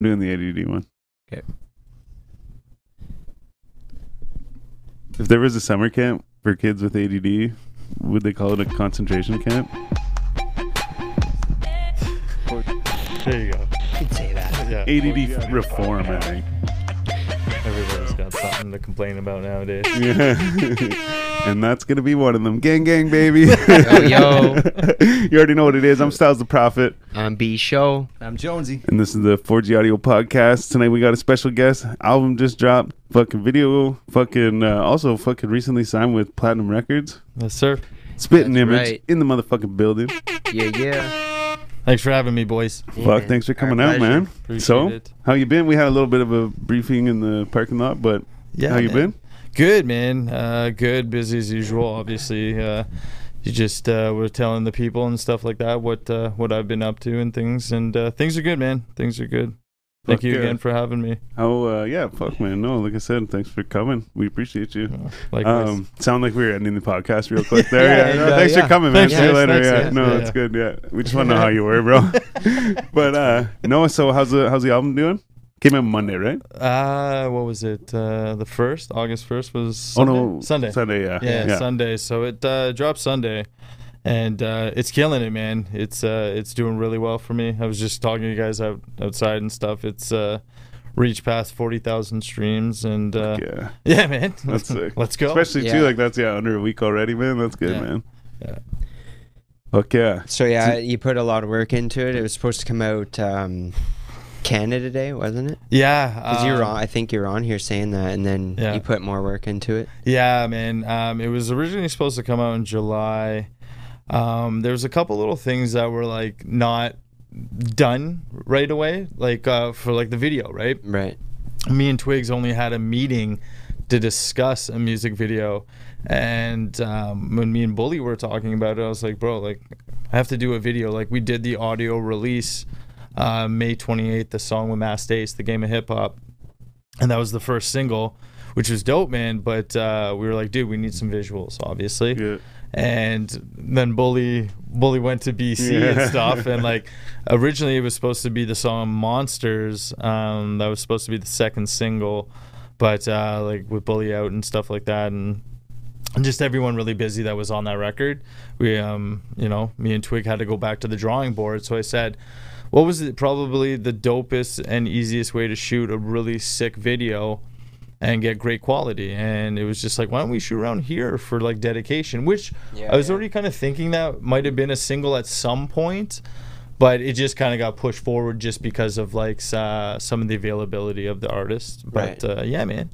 doing the ADD one. Okay. If there was a summer camp for kids with ADD, would they call it a concentration camp? There you go. You'd say that. Yeah. ADD reform, I think. Everybody's got something to complain about nowadays. Yeah. and that's gonna be one of them. Gang, gang, baby. Yo, yo. you already know what it is. I'm Styles the Prophet, I'm B Show. I'm Jonesy. and this is the 4G Audio Podcast. Tonight we got a special guest. Album just dropped. Fucking video. Fucking uh, also fucking recently signed with Platinum Records. Yes, sir. Spitting That's image right. in the motherfucking building. Yeah, yeah. Thanks for having me, boys. Fuck, thanks for our coming out, pleasure. man. Appreciate so, it. how you been? We had a little bit of a briefing in the parking lot, but Yeah. how you man. been? Good, man. Uh, good. Busy as usual. Obviously, uh, you just uh, were telling the people and stuff like that what uh, what I've been up to and things, and uh, things are good, man. Things are good. Thank Fuck you yeah. again for having me. Oh Uh, yeah, fuck, man. No, like I said, thanks for coming. We appreciate you. Likewise. Um, sound like we were ending the podcast real quick there. Yeah, yeah, no, uh, thanks for coming, man. Thanks, See you later. Thanks, yeah, no, that's good. Yeah, we just want to know how you were, bro. but uh, no, so how's the how's the album doing? Came out Monday, right? uh, what was it? Uh, the first, August first was Oh Sunday? no, Sunday. Sunday, yeah, yeah, Sunday. So it uh, dropped Sunday, and uh, it's killing it, man. It's uh, it's doing really well for me. I was just talking to you guys out outside and stuff. It's uh, reached past forty thousand streams, and uh, yeah. yeah, man. That's sick. Let's go. Especially Yeah. too, like that's yeah, under a week already, man. That's good, Yeah. man. Yeah. Fuck yeah. So yeah, you put a lot of work into it. It was supposed to come out um, Canada Day, wasn't it? yeah, Because you're um, on. I think you're on here saying that, and then Yeah. you put more work into it. Yeah, man. Um, it was originally supposed to come out in July. Um, there was a couple little things that were like not done right away, like uh, for like the video, right? Right. me and Twigs only had a meeting to discuss a music video. And um, when me and Bully were talking about it, I was like, bro, like, I have to do a video. Like, we did the audio release uh, May 28th, the song with Masta Ace, the game of hip hop. And that was the first single, which was dope, man. But uh, we were like, dude, we need some visuals, obviously Yeah. and then bully bully went to bc Yeah. and stuff and like originally it was supposed to be the song monsters um that was supposed to be the second single but uh like with bully out and stuff like that and and just everyone really busy that was on that record we um you know me and twig had to go back to the drawing board so i said what was it probably the dopest and easiest way to shoot a really sick video and get great quality and it was just like why don't we shoot around here for like dedication which Yeah, i was yeah. already kind of thinking that might have been a single at some point but it just kind of got pushed forward just because of like uh, some of the availability of the artist but Right. uh, yeah man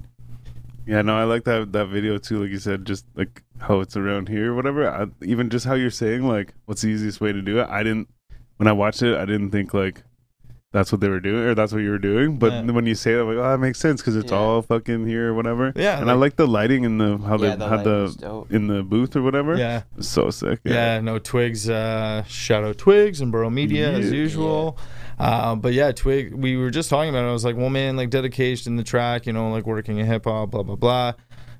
Yeah, no, I like that that video too. Like you said, just like how it's around here, or whatever. I, even just how you're saying, like, what's the easiest way to do it? I didn't when I watched it, I didn't think like that's what they were doing or that's what you were doing. But Yeah. when you say I'm like, oh, that makes sense because it's Yeah. all fucking here or whatever. Yeah, and I like- like the lighting and the how Yeah, they the had the in the booth or whatever. yeah so sick. Yeah, no Twigs. Uh, shout out Twigs and Borough Media as usual. Uh, but yeah, Twig. We were just talking about it. I was like, well, man, like dedication, in the track, you know, like working in hip hop, blah blah blah.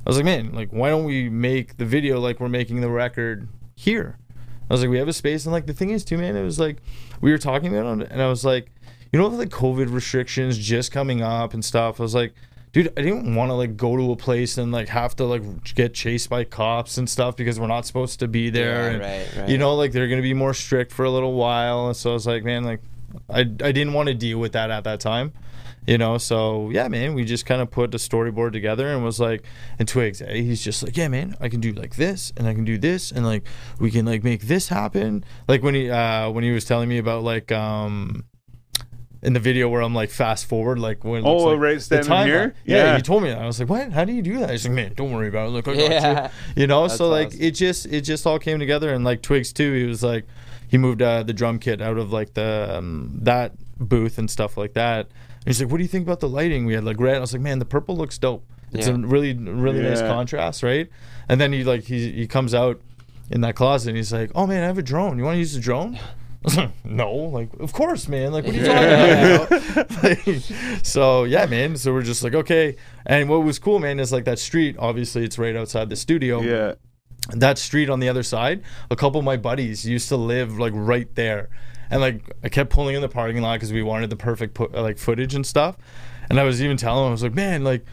I was like, man, like why don't we make the video like we're making the record here? I was like, we have a space, and like the thing is too, man. It was like we were talking about it, and I was like, you know, with like COVID restrictions just coming up and stuff. I was like. Dude, I didn't want to like go to a place and like have to like get chased by cops and stuff because we're not supposed to be there. Yeah, and, right, right. You know, like they're gonna be more strict for a little while. And so I was like, man, like I I didn't want to deal with that at that time. You know, so yeah, man, we just kind of put the storyboard together and was like, and Twigs, eh, he's just like, yeah, man, I can do like this and I can do this and like we can like make this happen. Like when he uh when he was telling me about like um in the video where I'm like fast forward, like when it looks Oh, like right, the standing timeline. here? Yeah, Yeah. he told me that. I was like, what? How do you do that? He's like, man, don't worry about it. Look, I got Yeah. you. You know, That's so like awesome. it just it just all came together and like Twigs too. He was like, he moved uh, the drum kit out of like the um, that booth and stuff like that. And he's like, what do you think about the lighting? We had like red. I was like, man, the purple looks dope. It's Yeah. a really really nice contrast, right? And then he like he he comes out in that closet and he's like, oh man, I have a drone. You want to use the drone? I was like, no, like of course, man. Like, what are you talking about? Like, so yeah, man. So we're just like, okay. And what was cool, man, is like that street. Obviously, it's right outside the studio Yeah. that street on the other side a couple of my buddies used to live like right there and like I kept pulling in the parking lot because we wanted the perfect pu- like footage and stuff. And I was even telling him I was like, man, like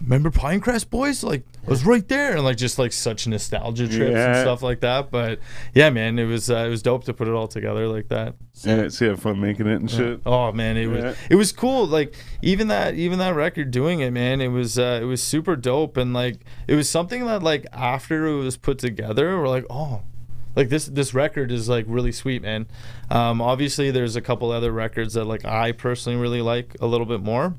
remember Pinecrest boys? Like I was right there, and like just like such nostalgia trips and stuff like that. But yeah, man, it was uh, it was dope to put it all together like that. Yeah, so you have fun making it and shit. Oh man, it was it was cool. Like even that even that record doing it, man, it was uh, it was super dope and like it was something that like after it was put together, we're like, oh, like this this record is like really sweet, man. Um, obviously, there's a couple other records that like I personally really like a little bit more,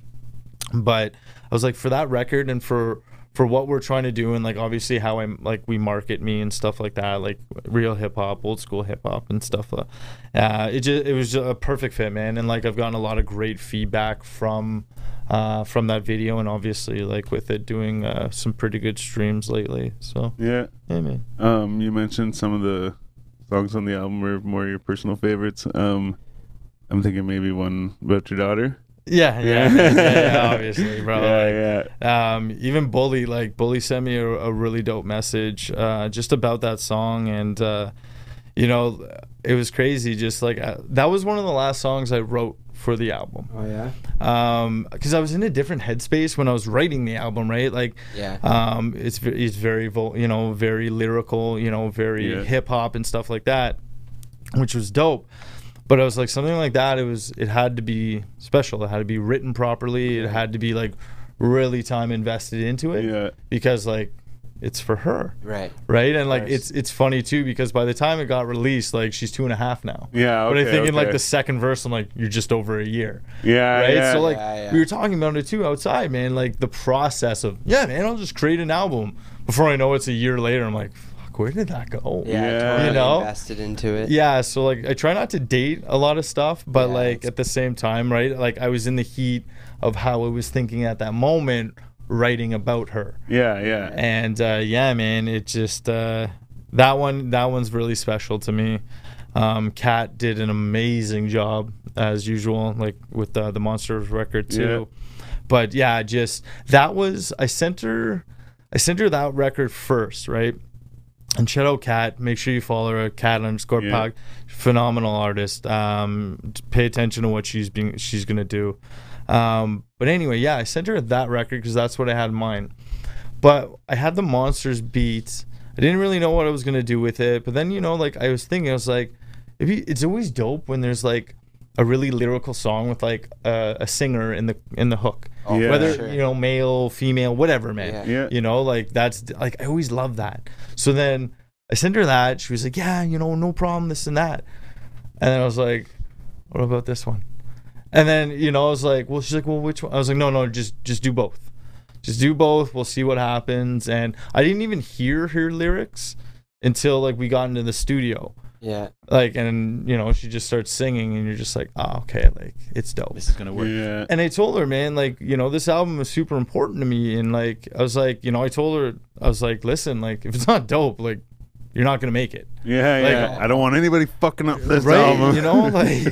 but I was like for that record and for for what we're trying to do and like obviously how I'm like we market me and stuff like that like real hip hop old school hip hop and stuff uh, it just it was just a perfect fit man and like I've gotten a lot of great feedback from uh, from that video and obviously like with it doing uh, some pretty good streams lately so Yeah. yeah man Um, you mentioned some of the songs on the album were more your personal favorites. Um, I'm thinking maybe one about your daughter. yeah yeah, yeah, yeah, obviously bro like, yeah, yeah. um, even bully like bully sent me a, a really dope message uh, just about that song and uh, you know it was crazy just like uh, that was one of the last songs i wrote for the album Oh yeah. um because i was in a different headspace when i was writing the album right like Yeah. um it's it's very vol- you know very lyrical you know very Yeah. hip hop and stuff like that which was dope but I was like something like that it was it had to be special it had to be written properly it had to be like really time invested into it Yeah. because like it's for her Right. right and like it's it's funny too because by the time it got released like she's two and a half now Yeah, but I okay, think in like the second verse I'm like you're just over a year Yeah, right? yeah. So like Yeah, yeah. we were talking about it too outside, man. Like the process of yeah, man, I'll just create an album. Before I know it's a year later, I'm like, fuck, where did that go? Yeah. Yeah. Totally You know? invested into it. Yeah, so like I try not to date a lot of stuff, but Yeah, like at the same time, right? Like I was in the heat of how I was thinking at that moment, writing about her. yeah, yeah. And uh, yeah, man, it just uh, that one that one's really special to me. Um, Kat did an amazing job as usual, like with uh, the Monsters record too. But yeah, just that was I sent her I sent her that record first, right? And shout out Kat. Make sure you follow her, Kat underscore Yeah. Pac. Phenomenal artist. Um, pay attention to what she's being she's gonna do. Um, but anyway, yeah, I sent her that record because that's what I had in mind. But I had the monsters beat. I didn't really know what I was gonna do with it. But then you know, like I was thinking, I was like, if you, it's always dope when there's like a really lyrical song with like a, a singer in the in the hook. Oh, Yeah. Whether sure. you know male, female, whatever, man. Yeah. Yeah. You know, like that's like I always love that. So then I sent her that. She was like, "Yeah, you know, no problem, this and that." And then I was like, "What about this one?" And then you know, I was like, "Well," she's like, "Well, which one?" I was like, "No, no, just just do both. Just do both. We'll see what happens." And I didn't even hear her lyrics until like we got into the studio. Yeah. Like, and you know, she just starts singing, and you're just like, "Oh, okay, like it's dope." This is gonna work. Yeah. And I told her, man, like, you know, this album is super important to me. And like, I was like, you know, I told her, I was like, listen, like, if it's not dope, like, you're not gonna make it, Yeah, Like- yeah. I don't want anybody fucking up this right? album. You know, like,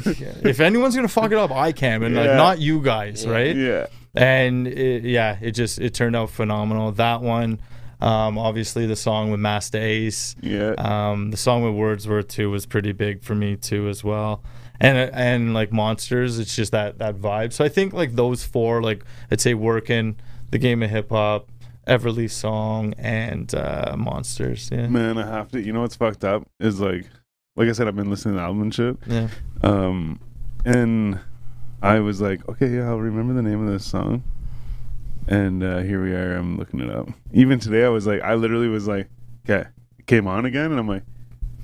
if anyone's gonna fuck it up, I can, and like, not you guys, Yeah. right? yeah. And it, yeah, it just it turned out phenomenal. That one, um, obviously the song with Masta Ace, Yeah. um, the song with Wordsworth too was pretty big for me too as well. And and like monsters, it's just that that vibe. So I think like those four, like I'd say working, the game of hip hop, Everly song, and uh, monsters. Yeah, Man, I have to. You know what's fucked up is like, like I said, I've been listening to the album and shit. yeah, Um, and I was like, okay, yeah, I'll remember the name of this song. And uh, here we are. I'm looking it up. Even today, I was like, I literally was like, okay, it came on again, and I'm like,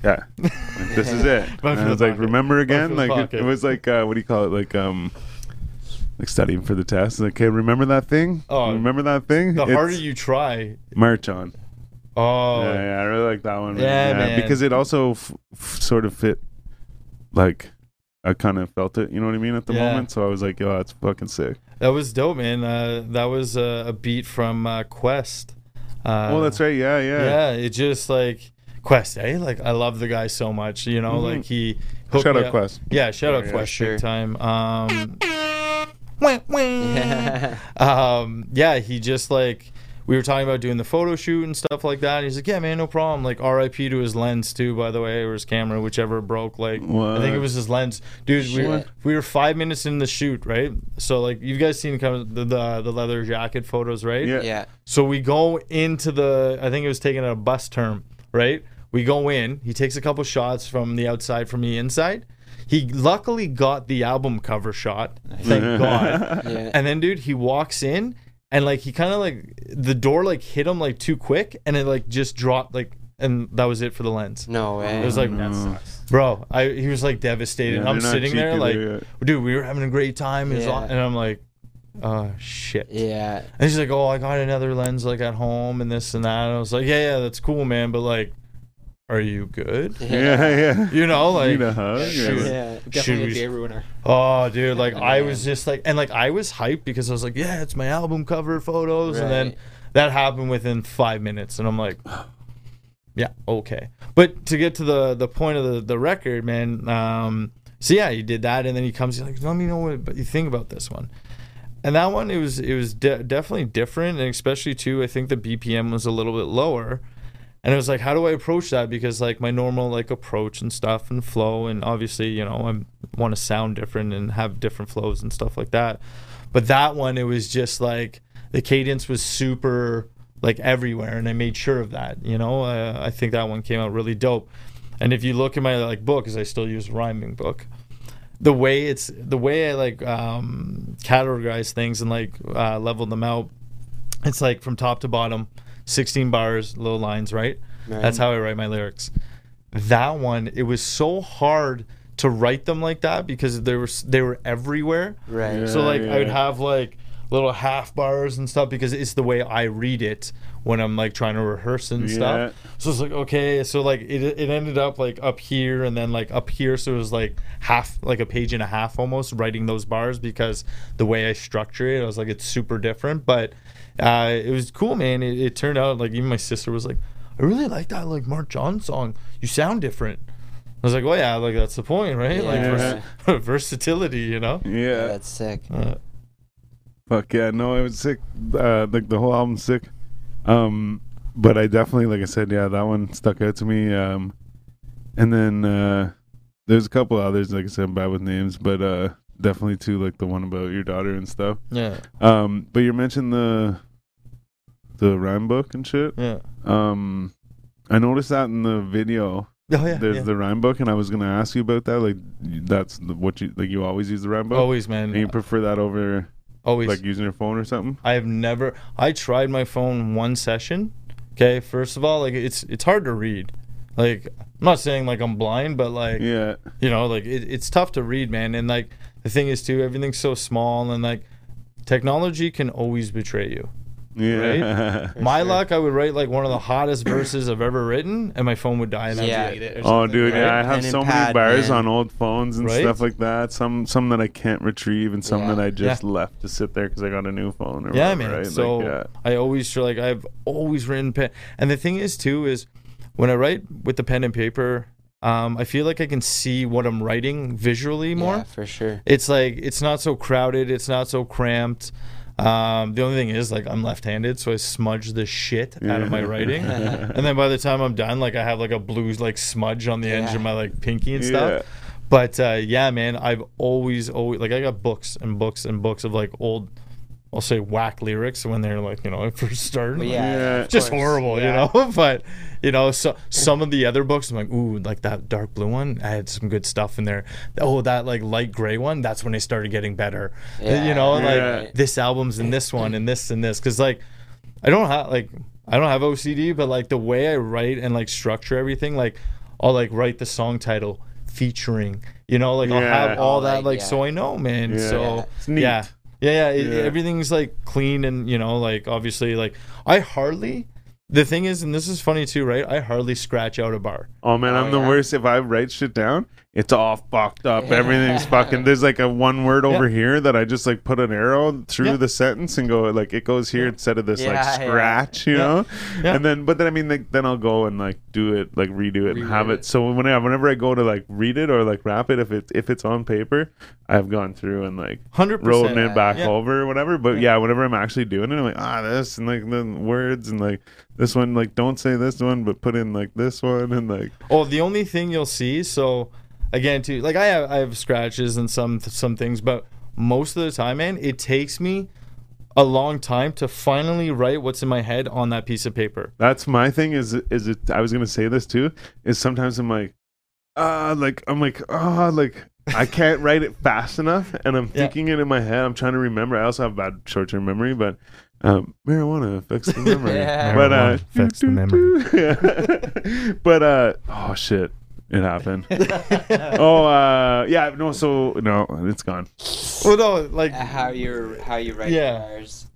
yeah, like, this is it. And I was like, pocket. remember again? Like it, it was like, uh, what do you call it? Like um, like studying for the test. Like, okay, remember that thing? Oh, remember that thing? the It's harder you try, merch on. oh, Yeah, yeah, I really like that one. Yeah, man. because it also f- f- sort of fit, like, I kind of felt it. You know what I mean at the Yeah. moment. So I was like, yo, that's fucking sick. that was dope, man. Uh, that was uh, a beat from uh, Quest. Uh, oh, that's right. Yeah, yeah. yeah it just like quest eh like i love the guy so much you know Mhm. like he hooked Shout me out up- Quest. yeah shout out Yeah, quest sure. big time um wah, wah. Yeah. um yeah he just like we were talking about doing the photo shoot and stuff like that. He's like, "Yeah, man, no problem." Like R.I.P. to his lens too, by the way, or his camera, whichever broke. Like I think it was his lens, dude. We were, we were five minutes in the shoot, right? So like you guys seen kind of the the, the leather jacket photos, right? Yeah. Yeah. So we go into the, I think it was taken at a bus term, right? We go in. He takes a couple shots from the outside, from the inside. He luckily got the album cover shot. Thank God. Yeah. And then, dude, he walks in and like he kind of like the door like hit him like too quick, and it like just dropped like, and that was it for the lens. No way. It was like, No. That sucks. bro, I he was like devastated. Yeah, I'm they're not sitting there cheeky like, there yet. dude, we were having a great time, It was Yeah. aw- and I'm like, oh shit. yeah. And she's like, "Oh, I got another lens like at home and this and that." And I was like, "Yeah, yeah, that's cool, man, but like, are you good?" Yeah, yeah. You know, like, Need a hug? shoot. Yeah. Definitely we- a day ruiner. oh, dude, like I was just like, and like I was hyped because I was like, "Yeah, it's my album cover photos," and then that happened within five minutes, and I'm like, "Yeah, okay." But to get to the the point of the the record, man. Um, so yeah, he did that, and then he comes, he's like, "Let me know what you think about this one." and that one it was it was de- definitely different and especially too i think the bpm was a little bit lower and it was like how do i approach that? Because like my normal like approach and stuff and flow and obviously you know i want to sound different and have different flows and stuff like that. But that one it was just like the cadence was super like everywhere and i made sure of that you know? Uh, i think that one came out really dope. And if you look at my like book because i still use rhyming book the way it's the way I like um, categorize things and like uh, level them out. It's like from top to bottom, 16 bars, little lines, right? Right. That's how I write my lyrics. That one, it was so hard to write them like that because they were they were everywhere. Right. Yeah. So like I would have like little half bars and stuff because it's the way I read it when I'm like trying to rehearse and Yeah. stuff. So it's like okay, so like it it ended up like up here and then like up here, so it was like half like a page and a half almost writing those bars because the way I structure it, I was like it's super different, but uh, it was cool, man. It, it turned out like even my sister was like, I really like that like Mark John song. You sound different. I was like, well, yeah, like that's the point, right? Like Yeah. vers- versatility, you know. Yeah, Yeah. that's sick. Uh, Fuck yeah, no, it was sick. Uh, like the whole album's sick. Um, but I definitely, like I said, yeah, that one stuck out to me. Um, and then uh, there's a couple others, like I said, I'm bad with names, but uh, definitely too, like the one about your daughter and stuff. yeah, Um, but you mentioned the the rhyme book and shit. yeah. Um, I noticed that in the video. Oh yeah, There's yeah. the rhyme book, and I was gonna ask you about that. Like, that's the, what you like. You always use the rhyme book, always, man. and you prefer that over always. like using your phone or something. I have never. I tried my phone one session. Okay, first of all, like it's it's hard to read. Like I'm not saying like I'm blind, but like Yeah, you know, like it, it's tough to read, man. And like the thing is too, everything's so small, and like technology can always betray you. Yeah. my sure. luck, I would write like one of the hottest verses I've ever written, and my phone would die. And that'd be Yeah. Delete it or Oh, dude, right? yeah, I have and so many pad, bars man. on old phones and Right? stuff like that. Some some that I can't retrieve, and some Yeah. that I just left to sit there because I got a new phone. Or Yeah, whatever, man. Right? So like, yeah. I always try- like I've always written pen, and the thing is too is when I write with the pen and paper, um, I feel like I can see what I'm writing visually more. Yeah, for sure. It's like it's not so crowded, it's not so cramped. Um, the only thing is like I'm left-handed, so I smudge the shit out of my writing, and then by the time I'm done, like I have like a blue like smudge on the edge of my like pinky and stuff. But uh, yeah, man, I've always always like I got books and books and books of like old, I'll say whack lyrics when they're like you know first starting. Like, yeah, Yeah. just course. horrible, Yeah. you know. but you know, so some of the other books, I'm like, ooh, like that dark blue one, I had some good stuff in there. Oh, that like light gray one, that's when they started getting better. Yeah, you know, like Yeah. this album's in this one and this and this, because like I don't have like I don't have OCD, but like the way I write and like structure everything, like I'll like write the song title featuring, you know, like I'll have all that, like, like yeah. so I know, man. Yeah. So It's neat. yeah. Yeah, yeah, it, Yeah. Everything's like clean and you know, like obviously, like I hardly. The thing is, and this is funny too, right? I hardly scratch out a bar. Oh man, Oh, I'm the yeah. worst. If I write shit down, it's all fucked up. Everything's fucking. There's like a one word over here that I just like put an arrow through Yeah. the sentence and go like it goes here instead of this like Yeah, yeah. scratch, you know. Yeah. And then, but then I mean, like, then I'll go and like do it, like redo it, and have it. it. So whenever whenever I go to like read it or like wrap it, if it if it's on paper, I've gone through and like Hundred rolling it back Yeah. over or whatever. But yeah. whenever I'm actually doing it, I'm like, ah, this and like the words and like this one, like don't say this one, but put in like this one and like Oh, the only thing you'll see. So again, too, like I have I have scratches and some some things, but most of the time, man, it takes me a long time to finally write what's in my head on that piece of paper. that's my thing. Is is it? I was gonna say this too. Is sometimes I'm like, ah, like I'm like ah, like. I can't write it fast enough, and I'm Yeah. thinking it in my head. I'm trying to remember. I also have bad short-term memory, but um, marijuana affects the memory. Yeah. But uh, Marijuana affects the memory. yeah. but uh, oh shit, it happened. oh uh, yeah, no. So no, it's gone. Well, no, like how you how you write Yeah. bars.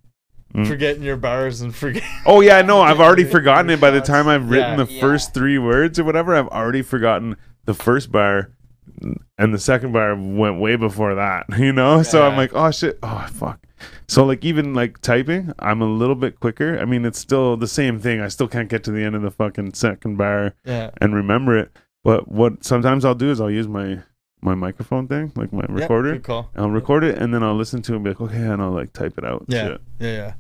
Mm. forgetting your bars and forget. Oh yeah, no, I've already forgotten it by the time I've written Yeah. the first three words or whatever. I've already forgotten the first bar, and the second bar went way before that. You know, so I'm like, oh shit, oh fuck. So like even like typing, I'm a little bit quicker. I mean, it's still the same thing. I still can't get to the end of the fucking second bar Yeah. and remember it. But what sometimes I'll do is I'll use my my microphone thing, like my Yeah, recorder. good call. I'll record it and then I'll listen to it and be like, okay, and I'll like type it out. Yeah, shit. yeah, yeah.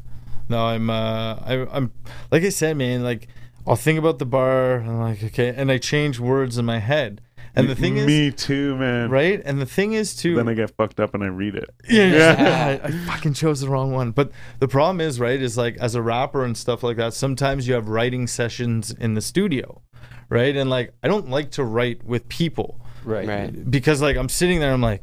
No, I'm, uh, I, I'm, like I said, man. Like, I'll think about the bar, and I'm like, okay, and I change words in my head. And the thing is, me too, man. right? And the thing is, too, Then I get fucked up and I read it. yeah, Yeah. I, I fucking chose the wrong one. But the problem is, right, is like as a rapper and stuff like that, sometimes you have writing sessions in the studio, right? And like, I don't like to write with people Right. Right. because like I'm sitting there, I'm like,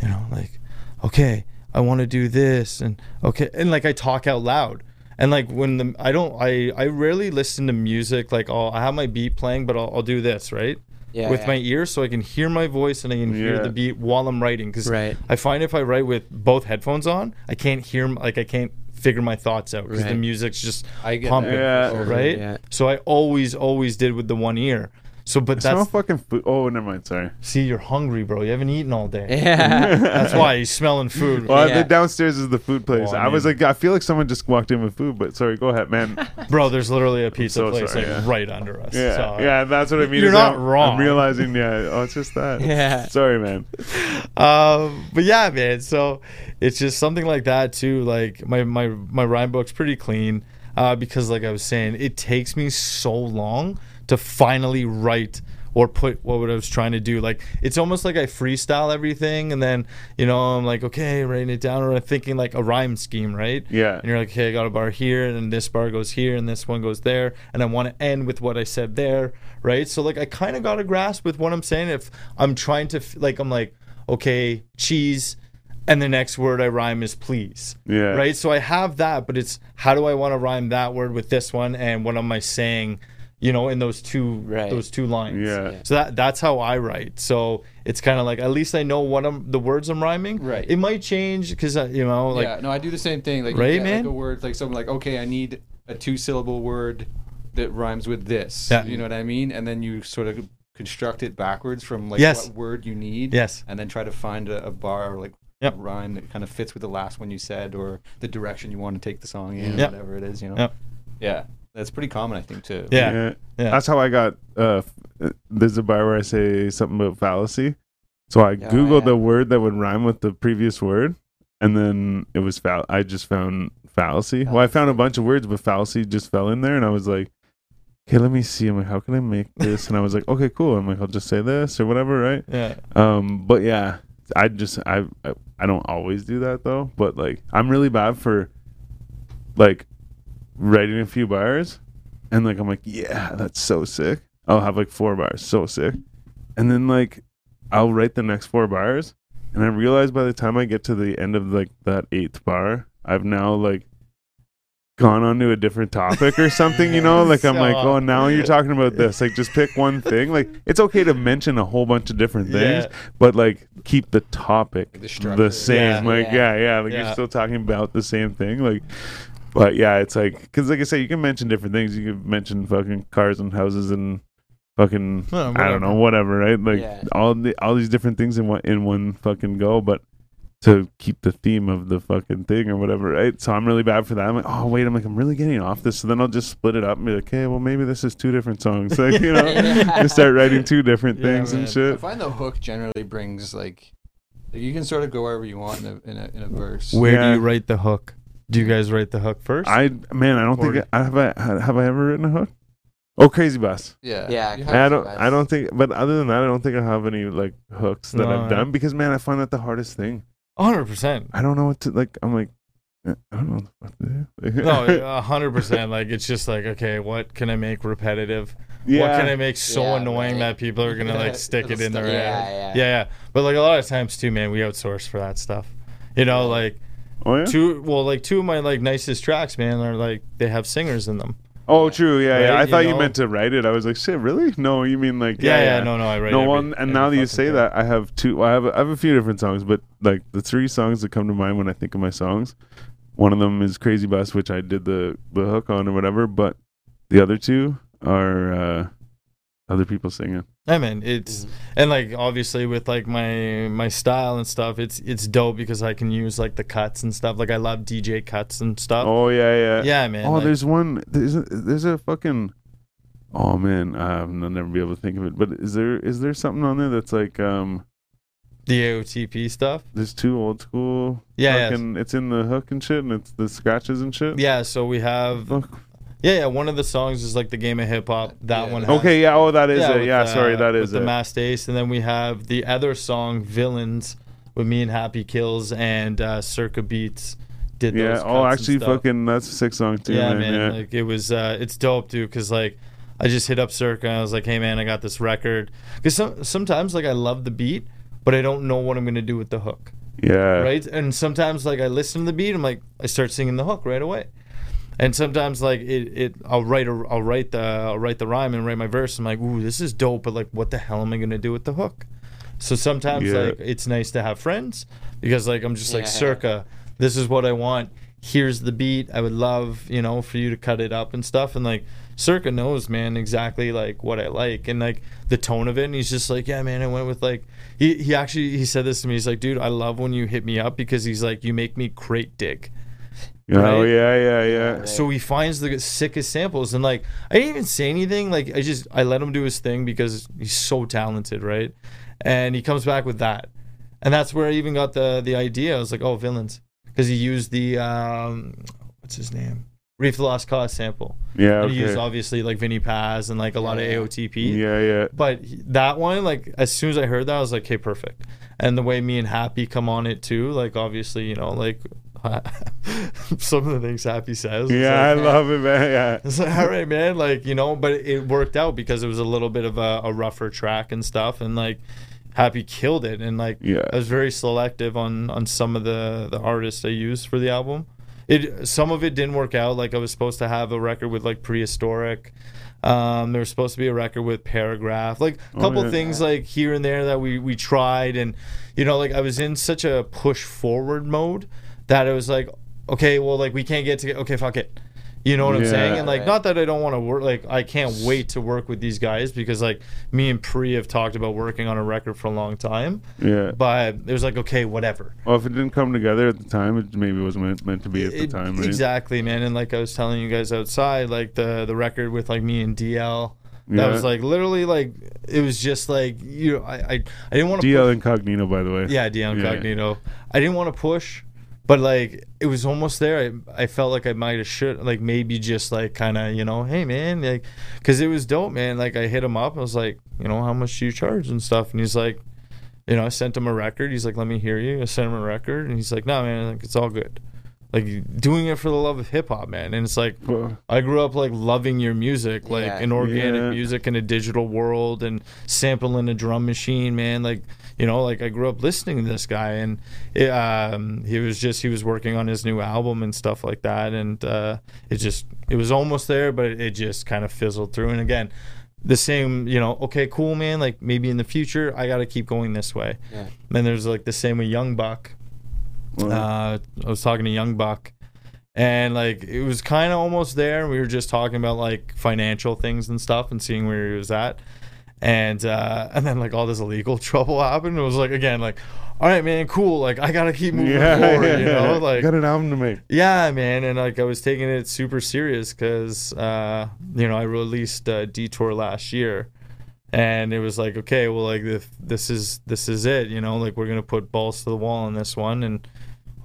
you know, like, okay, I want to do this, and okay, and like I talk out loud, and like when the I don't I I rarely listen to music like I'll I have my beat playing, but I'll, I'll do this right Yeah. with yeah. my ears so I can hear my voice and I can hear the beat while I'm writing because Right. I find if I write with both headphones on, I can't hear like I can't figure my thoughts out because the music's just I get pumping. Yeah. right? Yeah. So I always always did with the one ear. So, but I smell fucking food. Oh, never mind. Sorry. see, you're hungry, bro. You haven't eaten all day. Yeah. That's why you're smelling food. Well, Yeah. the downstairs is the food place. Well, I I, was mean- like, I feel like someone just walked in with food, but sorry, go ahead, man. Bro, there's literally a pizza so place sorry, like yeah. right under us. Yeah, So, yeah, that's what I mean. You're is not I'm, wrong. I'm realizing, yeah. Oh, it's just that. Yeah. Sorry, man. Um, but yeah, man. So it's just something like that too. Like my my my rhyme book's pretty clean. Uh, because like I was saying, it takes me so long to finally write or put what I was trying to do. Like it's almost like I freestyle everything, and then you know I'm like, okay, writing it down, or I'm thinking like a rhyme scheme, right? Yeah. And you're like, okay, I got a bar here, and then this bar goes here, and this one goes there, and I want to end with what I said there, right? So like, I kind of got a grasp with what I'm saying. If I'm trying to, like, I'm like, okay, cheese, and the next word I rhyme is please, Yeah. right? So I have that, but it's how do I want to rhyme that word with this one, and what am I saying, you know, in those two Right. those two lines? Yeah. So that that's how I write. So it's kind of like at least I know what I'm the words I'm rhyming. Right. It might change because uh, you know, like yeah, no, I do the same thing. Like, you Right, get, man? Like a word, like something like, okay, I need a two-syllable word that rhymes with this. Yeah. You know what I mean? And then you sort of construct it backwards from like Yes. what word you need. Yes. And then try to find a, a bar or like Yep. a rhyme that kind of fits with the last one you said or the direction you want to take the song in, or Yep. whatever it is. You know. Yep. Yeah, that's pretty common, I think, too. Yeah. Yeah. Yeah. That's how I got. Uh, there's a bar where I say something about fallacy. So I Yeah, googled yeah. the word that would rhyme with the previous word, and then it was fall. I just found fallacy. Well, I found a bunch of words, but fallacy just fell in there, and I was like, "Okay, let me see." I'm like, "How can I make this?" And I was like, "Okay, cool." I'm like, "I'll just say this or whatever, right?" yeah. Um, but yeah, I just I, I I don't always do that though. But like I'm really bad for like writing a few bars, and like I'm like, yeah, that's so sick. I'll have like four bars, so sick, and then like I'll write the next four bars, and I realize by the time I get to the end of like that eighth bar, I've now like gone on to a different topic or something, you know? Like I'm So like, oh, now you're talking about this. Like just pick one thing. Like it's okay to mention a whole bunch of different things, Yeah. but like keep the topic The the, same. Yeah. like yeah, yeah, like Yeah. you're still talking about the same thing. Like but yeah, it's like cuz like I say you can mention different things. You can mention fucking cars and houses and fucking Yeah, I don't know, whatever, right? Like Yeah. all the all these different things in one in one fucking go, but to keep the theme of the fucking thing or whatever, right? So I'm really bad for that. I'm like, oh wait, I'm like, I'm really getting off this. So then I'll just split it up and be like, okay, well maybe this is two different songs, like you know, Yeah. just start writing two different things man. and I shit. find the hook generally brings like, like you can sort of go wherever you want in a in a, in a verse. Where Yeah. do you write the hook? Do you guys write the hook first? I man, I don't Or- think I, have I have I ever written a hook. Oh, Crazy Bus. Yeah. Yeah, Crazy I don't. Bus. I don't think. But other than that, I don't think I have any like hooks that No, I've done because man, I find that the hardest thing. hundred percent. I don't know what to like. I'm like, eh, I don't know what to do. No, a hundred percent. Like it's just like okay, what can I make repetitive? yeah. What can I make so Yeah, annoying right. that people are gonna like stick it It'll in their stick. head? Yeah, yeah. yeah, yeah. But like a lot of times too, man, we outsource for that stuff. You know, like oh yeah. two. Well, like two of my like nicest tracks, man, are like they have singers in them. Oh, true. Yeah, yeah. I you thought you meant to write it. I was like, shit, really? No, you mean like Yeah, yeah, yeah. No, no, I write. no every- one. And now that you say thing. that, I have two. Well, I have I have a few different songs, but like the three songs that come to mind when I think of my songs, one of them is Crazy Bus, which I did the the hook on or whatever. But the other two are uh other people singing. I mean, it's Mhm. and like obviously with like my my style and stuff, it's it's dope because I can use like the cuts and stuff. Like I love DJ cuts and stuff. Oh yeah, yeah. yeah, man. oh, like- there's one. There's a, there's a fucking. Oh man, um, I'll never be able to think of it. But is there is there something on there that's like um? the AOTP stuff. There's two old school. Yeah, yeah. It's in the hook and shit, and it's the scratches and shit. Yeah, so we have Fuck. Yeah, yeah. One of the songs is like the game of hip hop. That Yeah. one. Has, Okay, yeah. Oh, that is yeah, it. Yeah, sorry, that is with the it. Masta Ace, and then we have the other song "Villains" with me and Happy Kills and uh, Circa Beats. Did yeah. those Oh, actually, fucking, that's a sick song too, yeah, man. man. Yeah. Like it was, uh, it's dope, dude. Cause like, I just hit up Circa. And I was like, hey, man, I got this record. Cause some, sometimes like I love the beat, but I don't know what I'm gonna do with the hook, yeah. right? And sometimes like I listen to the beat, I'm like, I start singing the hook right away. And sometimes like it, it I'll write a, I'll write the I'll write the rhyme and write my verse. I'm like, ooh, this is dope, but like, what the hell am I gonna do with the hook? So sometimes Yeah. like it's nice to have friends because like I'm just like Yeah. circa, this is what I want. Here's the beat. I would love, you know, for you to cut it up and stuff. And like Circa knows, man, exactly like what I like and like the tone of it. And he's just like, yeah, man, I went with like he he actually he said this to me. He's like, dude, I love when you hit me up because he's like, you make me crate dig. Oh right? yeah, yeah, yeah. So he finds the sickest samples and like I didn't even say anything. Like I just I let him do his thing because he's so talented, right? And he comes back with that, and that's where I even got the the idea. I was like, oh, villains, because he used the um, what's his name, Reef the Lost Cause sample. Yeah. And he used obviously like Vinnie Paz and like a lot of AOTP. Yeah, yeah. But that one, like, as soon as I heard that, I was like, okay, perfect. And the way me and Happy come on it too, like, obviously, you know, like, some of the things Happy says. it's Yeah, I like, love it, man. Yeah. It's like, all right, man. Like, you know, but it worked out because it was a little bit of a, a rougher track and stuff. And, like, Happy killed it. And, like, Yeah. I was very selective on on some of the the artists I used for the album. It some of it didn't work out. Like I was supposed to have a record with like prehistoric. Um, there was supposed to be a record with paragraph, like a Oh, couple yeah. things like here and there that we we tried, and you know, like I was in such a push forward mode that it was like, okay, well, like we can't get to okay, fuck it. You know what I'm saying? And like, Right. not that I don't want to work. Like, I can't wait to work with these guys because like me and Pre have talked about working on a record for a long time. Yeah. But it was like, okay, whatever. Well, if it didn't come together at the time, it maybe wasn't meant, meant to be at the It- time, right? Exactly, man. And like I was telling you guys outside, like the the record with like me and DL. That Yeah. was like literally like it was just like you know I I, I didn't want to DL Incognito, by the way. yeah DL Yeah. Incognito. I didn't want to push, but like it was almost there. I I felt like I might have should like maybe just like kind of you know hey man like because it was dope man. Like I hit him up. I was like you know how much do you charge and stuff, and he's like you know I sent him a record. He's like let me hear you. I sent him a record, and he's like no man like it's all good. Like doing it for the love of hip hop, man, and it's like Well, I grew up like loving your music, like Yeah. in organic Yeah. music in a digital world and sampling a drum machine, man. Like you know, like I grew up listening to this guy, and it, um, he was just he was working on his new album and stuff like that, and uh, it just it was almost there, but it, just kind of fizzled through. And again, the same, you know, okay, cool, man. Like maybe in the future, I got to keep going this way. Yeah. Then there's like the same with Young Buck uh, I was talking to Young Buck, and like it was kind of almost there. We were just talking about like financial things and stuff, and seeing where he was at. And uh, and then like all this illegal trouble happened. It was like again like, all right, man, cool. Like I gotta keep moving forward, you know, like got an album to make. yeah, man, and like I was taking it super serious because uh, you know I released uh, Detour last year, and it was like okay, well, like if this is this is it, you know, like we're gonna put balls to the wall on this one, and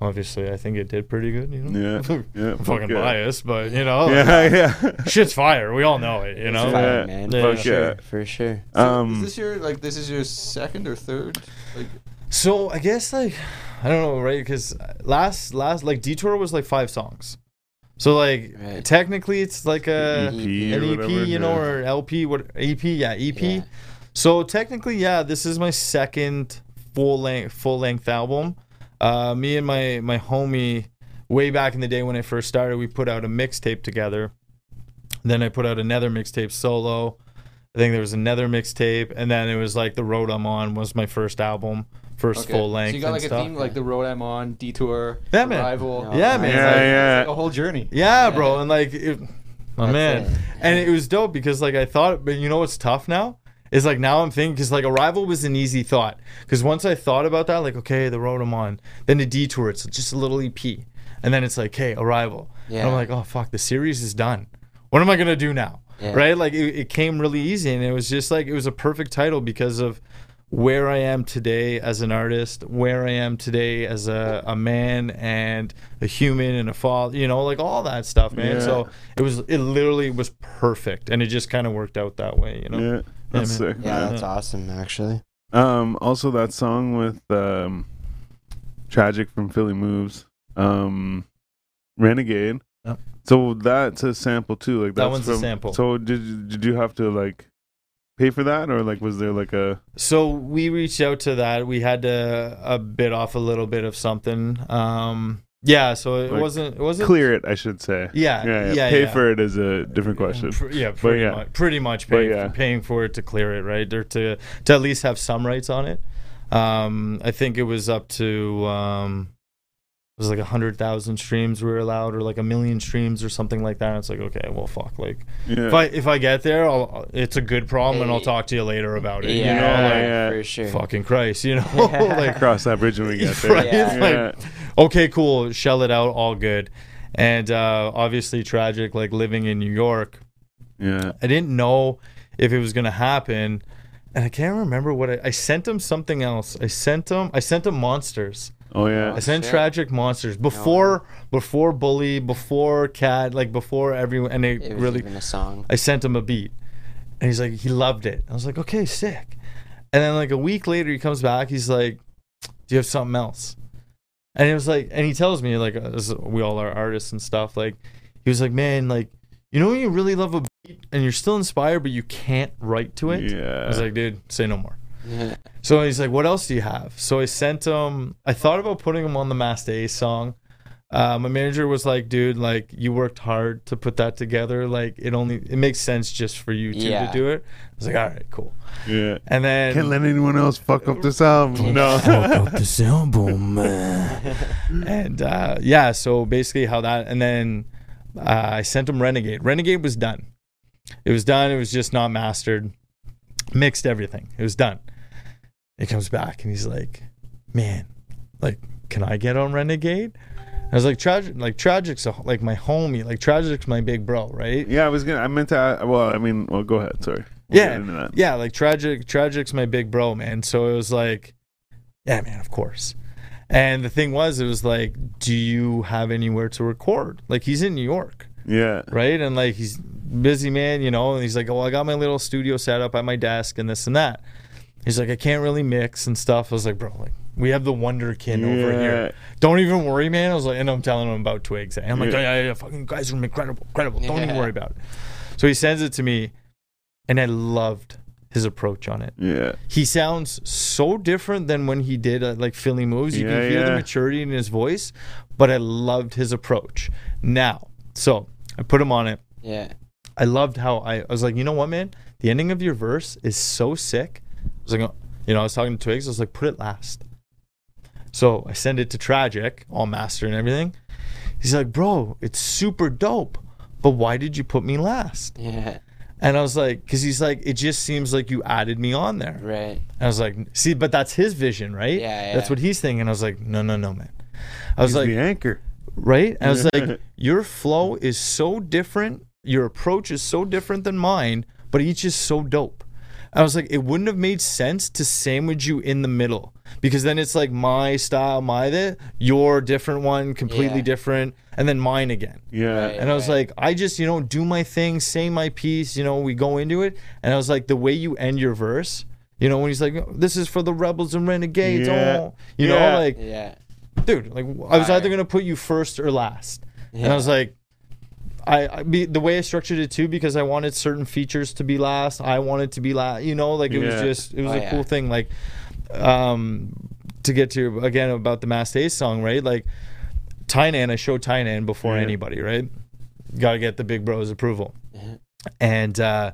obviously I think it did pretty good, you know. Yeah, yeah, I'm fucking yeah. biased, but you know, Yeah, yeah. shit's fire. We all know it, you know. It's fire, Yeah, man. yeah. For sure. For sure. So Um, is this your like this is your second or third? Like So I guess like I don't know, right? Because last last like Detour was like five songs, so like Right. technically it's like a EP an EP, whatever, you know, yeah. or LP, what EP? Yeah, EP. Yeah. So technically, yeah, this is my second full length full length album. Uh, me and my my homie, way back in the day when I first started, we put out a mixtape together. Then I put out another mixtape solo. I think there was another mixtape, and then it was like the road I'm on was my first album, first okay. full length. So you got and like a stuff. theme like the road I'm on, detour, Yeah, man. arrival. Yeah, Yeah, man. Yeah, like- yeah. Like a whole journey. Yeah, bro, and like, it, my That's man, it. and it was dope because like I thought, but you know what's tough now is like now I'm thinking because like Arrival was an easy thought because once I thought about that, like okay, the road I'm on, then the detour, it's just a little EP, and then it's like, hey, Arrival, and I'm like, oh fuck, the series is done. What am I gonna do now? Yeah. Right? Like it, it came really easy, and it was just like it was a perfect title because of where I am today as an artist, where I am today as a, a man and a human and a father, you know, like all that stuff, man. Yeah. So it was, it literally was perfect. And it just kind of worked out that way, you know? Yeah, that's man. sick. Yeah, man. that's awesome, actually. Um, also that song with um, Tragic from Philly Moves, um, Renegade. Yep. So that's a sample too. Like That that's one's a sample. So did you- did you have to like pay for that, or like was there like a So we reached out to that. We had to a bit off a little bit of something. Um, yeah. So it Like, wasn't, it wasn't clear it? I should say. Yeah. Yeah, Yeah. pay yeah. for it is a different question. Yeah, pretty yeah. much. Pretty much But paying, yeah. paying for it to clear it, right? Or to to at least have some rights on it. Um, I think it was up to um, was like a hundred thousand streams we were allowed, or like a million streams, or something like that. And it's like, okay, well, fuck. Like, Yeah. if I if I get there, I'll, it's a good problem, and I'll talk to you later about it. yeah, you know, like yeah. for sure. fucking Christ, you know, Yeah. like Cross that bridge when we get there. Right? Yeah. Like, okay, cool, shell it out, all good. And uh, obviously tragic, like living in New York. Yeah. I didn't know if it was gonna happen, and I can't remember what I, I sent him. Something else. I sent him. I sent him monsters. Oh yeah. I sent shit. tragic monsters before before bully before cat like before everyone and they It was really even a song. I sent him a beat, and he's like, he loved it. I was like, okay, sick. And then like a week later, he comes back. He's like, do you have something else? And it was like, and he tells me like, uh, as we all are artists and stuff. Like, he was like, man, like, you know, when you really love a beat and you're still inspired, but you can't write to it. Yeah. I was like, dude, say no more. Yeah. So he's like, "What else do you have?" So I sent him. I thought about putting him on the Masta Ace song. Uh, my manager was like, "Dude, like you worked hard to put that together. Like it only it makes sense just for you two Yeah. to do it." I was like, "All right, cool." yeah. And then Can't let anyone else fuck up this album. No. fuck up this album, man. and uh, yeah, so basically how that, and then uh, I sent him Renegade. Renegade was done. It was done. It was just not mastered, mixed everything. It was done. He comes back and he's like, "Man, like, can I get on Renegade?" I was like, "Tragic, like Tragic's a, like my homie. Like Tragic's my big bro, right?" Yeah, I was gonna. I meant to. Well, I mean, well, go ahead. Sorry. We'll Yeah, get into that. yeah, like tragic, tragic's my big bro, man. So it was like, yeah, man, of course. And the thing was, it was like, do you have anywhere to record? Like he's in New York, Yeah. right? And like he's busy man, you know. And he's like, oh, I got my little studio set up at my desk and this and that. He's like, I can't really mix and stuff. I was like, bro, like we have the Wonderkin over here. Don't even worry, man. I was like, and I'm telling him about Twigs. And I'm like, Yeah. yeah, yeah, yeah, fucking guys are incredible, incredible. Don't even worry about it. So he sends it to me, and I loved his approach on it. Yeah. He sounds so different than when he did uh, like Philly moves. You Yeah, can hear the maturity in his voice, but I loved his approach. Now, so I put him on it. Yeah. I loved how I, I was like, you know what, man? The ending of your verse is so sick. I was like, you know, I was talking to Twigs. I was like, put it last. So I send it to Tragic, all master and everything. He's like, bro, it's super dope. But why did you put me last? Yeah. And I was like, because he's like, it just seems like you added me on there. Right. And I was like, see, but that's his vision, right? Yeah, yeah. That's what he's thinking. I was like, no, no, no, man. I was He's like, the anchor. right? And I was like, your flow is so different. Your approach is so different than mine, but each is so dope. I was like, it wouldn't have made sense to sandwich you in the middle because then it's like my style, my that, your different one, completely Yeah. different, and then mine again. Yeah. Right. And I was like, I just, you know, do my thing, say my piece, you know, we go into it. And I was like, the way you end your verse, you know, when he's like, this is for the rebels and renegades, Yeah. oh, you Yeah. know, like, Yeah. dude, like I was Fire. either gonna put you first or last, and I was like, I, I be the way I structured it too because I wanted certain features to be last. I wanted to be last, you know, like it was just it was Oh, a yeah. cool thing. Like, um, to get to again about the Masta Ace song, right? Like, Tynan, I showed Tynan before Yeah. anybody, right? Got to get the big bros approval, Mhm. and uh,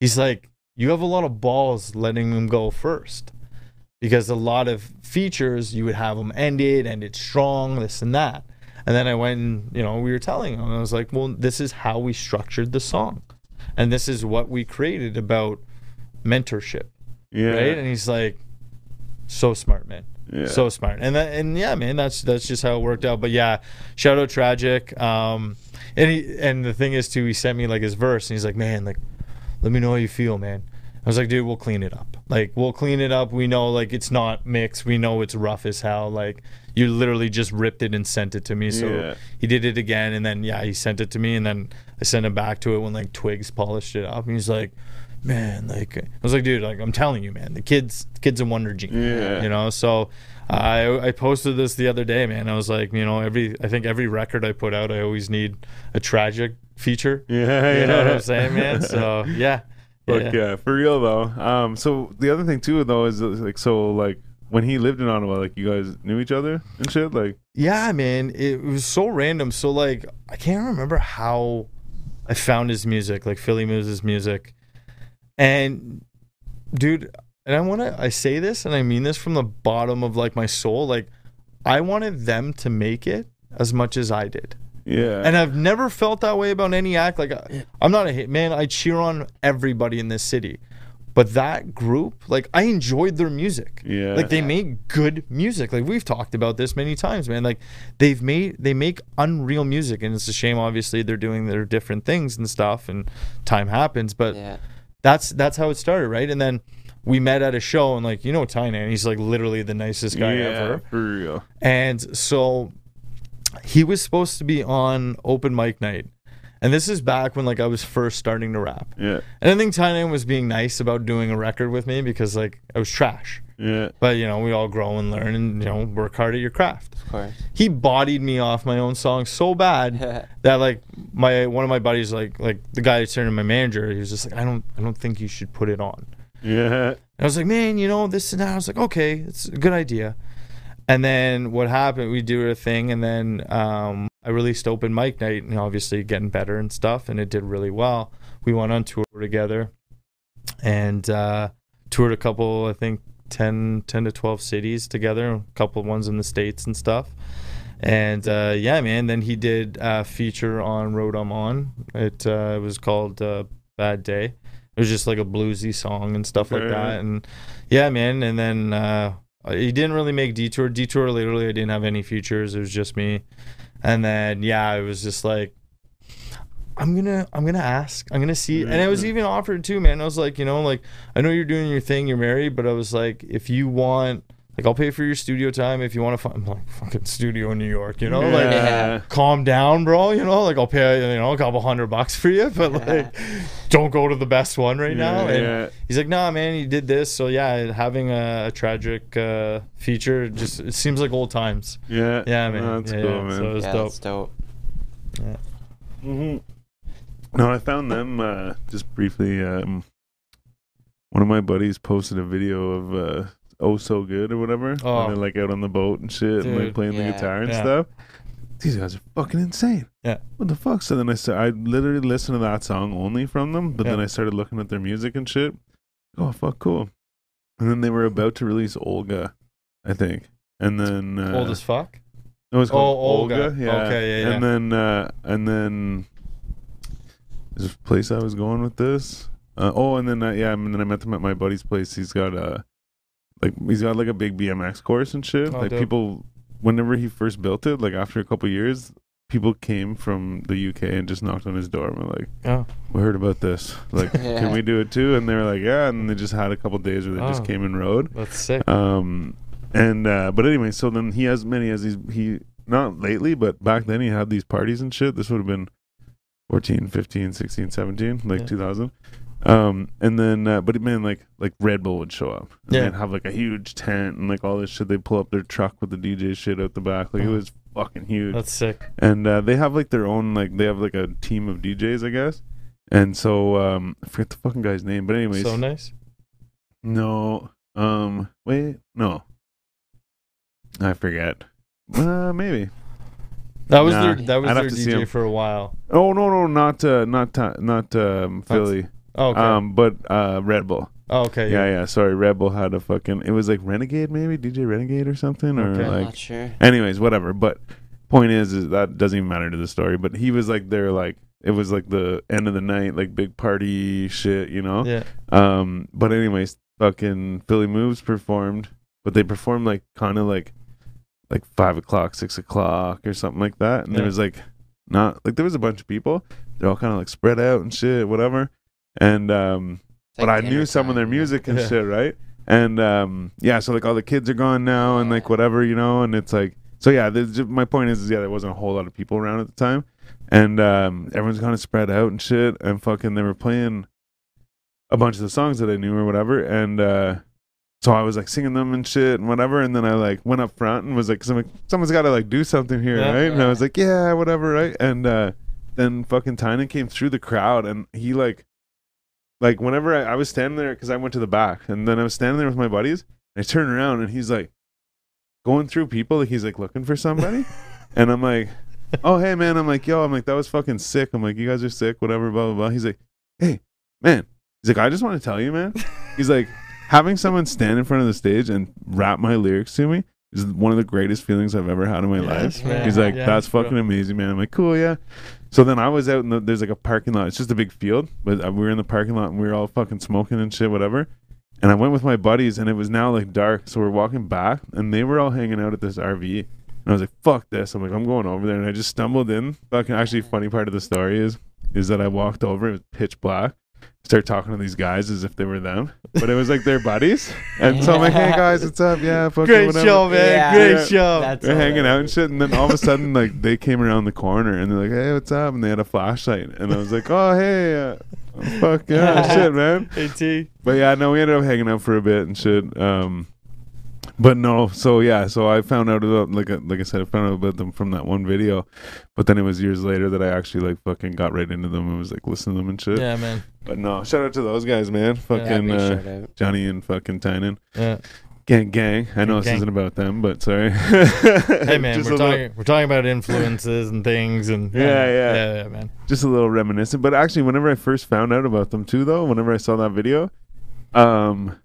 he's like, you have a lot of balls letting him go first because a lot of features you would have them ended and it's strong this and that and then i went and you know we were telling him i was like well this is how we structured the song. And this is what we created about mentorship. Yeah. right? And he's like so smart man. Yeah. so smart. And that, and yeah man that's that's just how it worked out. But yeah shout out tragic. Um and he and the thing is too he sent me like his verse and he's like man like let me know how you feel man. I was like dude we'll clean it up. Like we'll clean it up. We know like it's not mixed. We know it's rough as hell. Like you literally just ripped it and sent it to me so Yeah. he did it again and then yeah he sent it to me and then i sent it back to it when like twigs polished it up and he's like man like i was like dude like i'm telling you man the kids kids a wonder gene Yeah. you know so i i posted this the other day man i was like you know every i think every record i put out i always need a tragic feature Yeah. you know what i'm saying man so yeah Fuck yeah. for real though. Um, so the other thing too though is like so like when he lived in Ottawa, like you guys knew each other and shit. Like Yeah, man, it was so random. So like, I can't remember how I found his music, like Philly Moose's music, and dude, and I want to, I say this, and I mean this from the bottom of like my soul, like I wanted them to make it as much as I did. yeah, And I've never felt that way about any act. Like, I- I'm not a hit man. I cheer on everybody in this city. But that group, like, I enjoyed their music. Yeah. Like, they make good music. Like, we've talked about this many times, man. Like, they've made, they make unreal music. And it's a shame, obviously, they're doing their different things and stuff, and time happens. But Yeah. that's, that's how it started, right? And then we met at a show, and, like, you know, Tynan, he's like literally the nicest guy yeah, ever. for real. And so he was supposed to be on open mic night. And this is back when like I was first starting to rap. Yeah, And I think Tynan was being nice about doing a record with me because like I was trash. yeah, But you know, we all grow and learn and you know, work hard at your craft. Of course. He bodied me off my own song so bad that like my one of my buddies like like the guy who turned into my manager, he was just like, I don't I don't think you should put it on. yeah, And I was like, man, you know, this and that. I was like, okay, it's a good idea. And then what happened, we do a thing, and then um, I released Open Mic Night, and obviously getting better and stuff, and it did really well. We went on tour together and uh, toured a couple, I think, 10, 10 to 12 cities together, a couple ones in the States and stuff. And uh, yeah, man, then he did a feature on Road I'm On. It, uh, was called uh, Bad Day. It was just like a bluesy song and stuff like that. And yeah, man. And then uh, Uh, he didn't really make Detour. Detour, literally, I didn't have any features. It was just me. And then yeah, it was just like I'm gonna I'm gonna ask. I'm gonna see. And I was even offered too, man. I was like, you know, like I know you're doing your thing, you're married, but I was like, if you want like I'll pay for your studio time if you want to find like fucking studio in New York, you know? Like yeah. calm down, bro. You know, like I'll pay you know a couple hundred bucks for you, but like don't go to the best one right now. Yeah, And yeah. he's like, nah, man, you did this, so yeah, having a, a tragic uh, feature just it seems like old times. yeah, Yeah, man. No, that's Yeah, cool, yeah. man. So it was yeah, dope. that's dope. hmm No, I found them uh, just briefly. Um, one of my buddies posted a video of uh, "Oh So Good" or whatever. Oh. and they're like out on the boat and shit, and like Dude, playing the yeah, guitar and yeah. stuff. These guys are fucking insane. Yeah. What the fuck? So then I sta- I literally listened to that song only from them, but then I started looking at their music and shit. Oh fuck, cool. And then they were about to release Olga, I think. And then uh, Old as fuck. it was called Oh, Olga. Olga. Yeah. Okay, yeah, And then uh, and then There's a place I was going with this. Uh, oh, and then uh, yeah, and then I met them at my buddy's place. He's got a like he's got like a big BMX course and shit. Oh, like dope. people, whenever he first built it, like after a couple years, people came from the UK and just knocked on his door and were like, Oh, "We heard about this. Like, Yeah. can we do it too?" And they were like, "Yeah." And they just had a couple days where they just Oh. came and rode. that's sick. Um, and uh, but anyway, so then he has many as he's he not lately, but back then he had these parties and shit. This would have been 14, 15, 16, 17, like Yeah. 2000. Um, and then, uh, but man, like like Red Bull would show up. And Yeah. they'd have like a huge tent and like all this shit. They'd pull up their truck with the DJ shit out the back. Like it Oh. was fucking huge. That's sick. and uh, they have like their own like they have like a team of DJs, I guess. And so um, I forget the fucking guy's name, but anyways, So nice. no. Um. Wait. No. I forget. Uh. Maybe. That was Nah, their that was I'd their have to see DJ for a while. Oh no no not uh not uh, not um Philly. Oh, okay. Um. But uh Red Bull. oh, okay. Yeah yeah. Sorry. Red Bull had a fucking. It was like Renegade maybe DJ Renegade or something or Okay. I'm like. not sure. Anyways, whatever. But point is, is that doesn't even matter to the story. But he was like there like. It was like the end of the night, like big party shit, you know. Yeah. Um, but anyways, fucking Philly Moves performed, but they performed like kind of like like five o'clock, six o'clock, or something like that. And there Yeah. was like not like there was a bunch of people. They're all kind of like spread out and shit, whatever. And um, It's but I knew some of their music and Yeah. shit, right? And um, yeah, so like all the kids are gone now, and like whatever, you know. And it's like, so yeah. there's my point is, is, yeah, there wasn't a whole lot of people around at the time, and um, everyone's kind of spread out and shit. And fucking, they were playing a bunch of the songs that I knew or whatever, and uh, so I was like singing them and shit and whatever. And then I like went up front and was like, 'cause I'm like someone's got to like do something here, Yeah. right? And I was like, yeah, whatever, right? And uh, then fucking Tynan came through the crowd, and he like like whenever I, I was standing there because I went to the back, and then I was standing there with my buddies. And I turn around and he's like going through people, like he's like looking for somebody, and I'm like, "Oh hey man," I'm like, "Yo," I'm like, "That was fucking sick." I'm like, "You guys are sick, whatever." Blah blah blah. He's like, "Hey man," he's like, "I just want to tell you, man." He's like, having someone stand in front of the stage and rap my lyrics to me is one of the greatest feelings I've ever had in my life. Man. He's like, Yes, that's bro. fucking amazing, man. I'm like, cool, yeah. So then I was out in the, there's like a parking lot. It's just a big field, but uh, we were in the parking lot and we were all fucking smoking and shit, whatever. And I went with my buddies and it was now like dark. So we're walking back and they were all hanging out at this RV. And I was like, fuck this. I'm like, I'm going over there. And I just stumbled in. Fucking actually, funny part of the story is, is that I walked over. It was pitch black. Start talking to these guys as if they were them, but it was like their buddies. And so I'm like, hey guys, what's up? Yeah, fucking Great whatever. show, man. Yeah. Great Yeah. show. That's They're hanging out and shit, and then all of a sudden, like they came around the corner and they're like, "Hey, what's up?" And they had a flashlight, and I was like, "Oh, hey, uh, fuck yeah, shit, man." AT. But yeah, no, we ended up hanging out for a bit and shit. Um, but no, so yeah, so I found out about like I- like I said, I found out about them from that one video, but then it was years later that I actually like fucking got right into them and was like listening to them and shit. Yeah, man. But no, shout out to those guys, man. Fucking big uh, out. Johnny and fucking Tynan. Yeah. Gang, gang. I know this gang. isn't about them, but sorry. Hey, man. Just we're a little- talking. We're talking about influences and things, and Yeah, yeah. yeah, yeah, man. just a little reminiscent. But actually, whenever I first found out about them too, though, whenever I saw that video, um,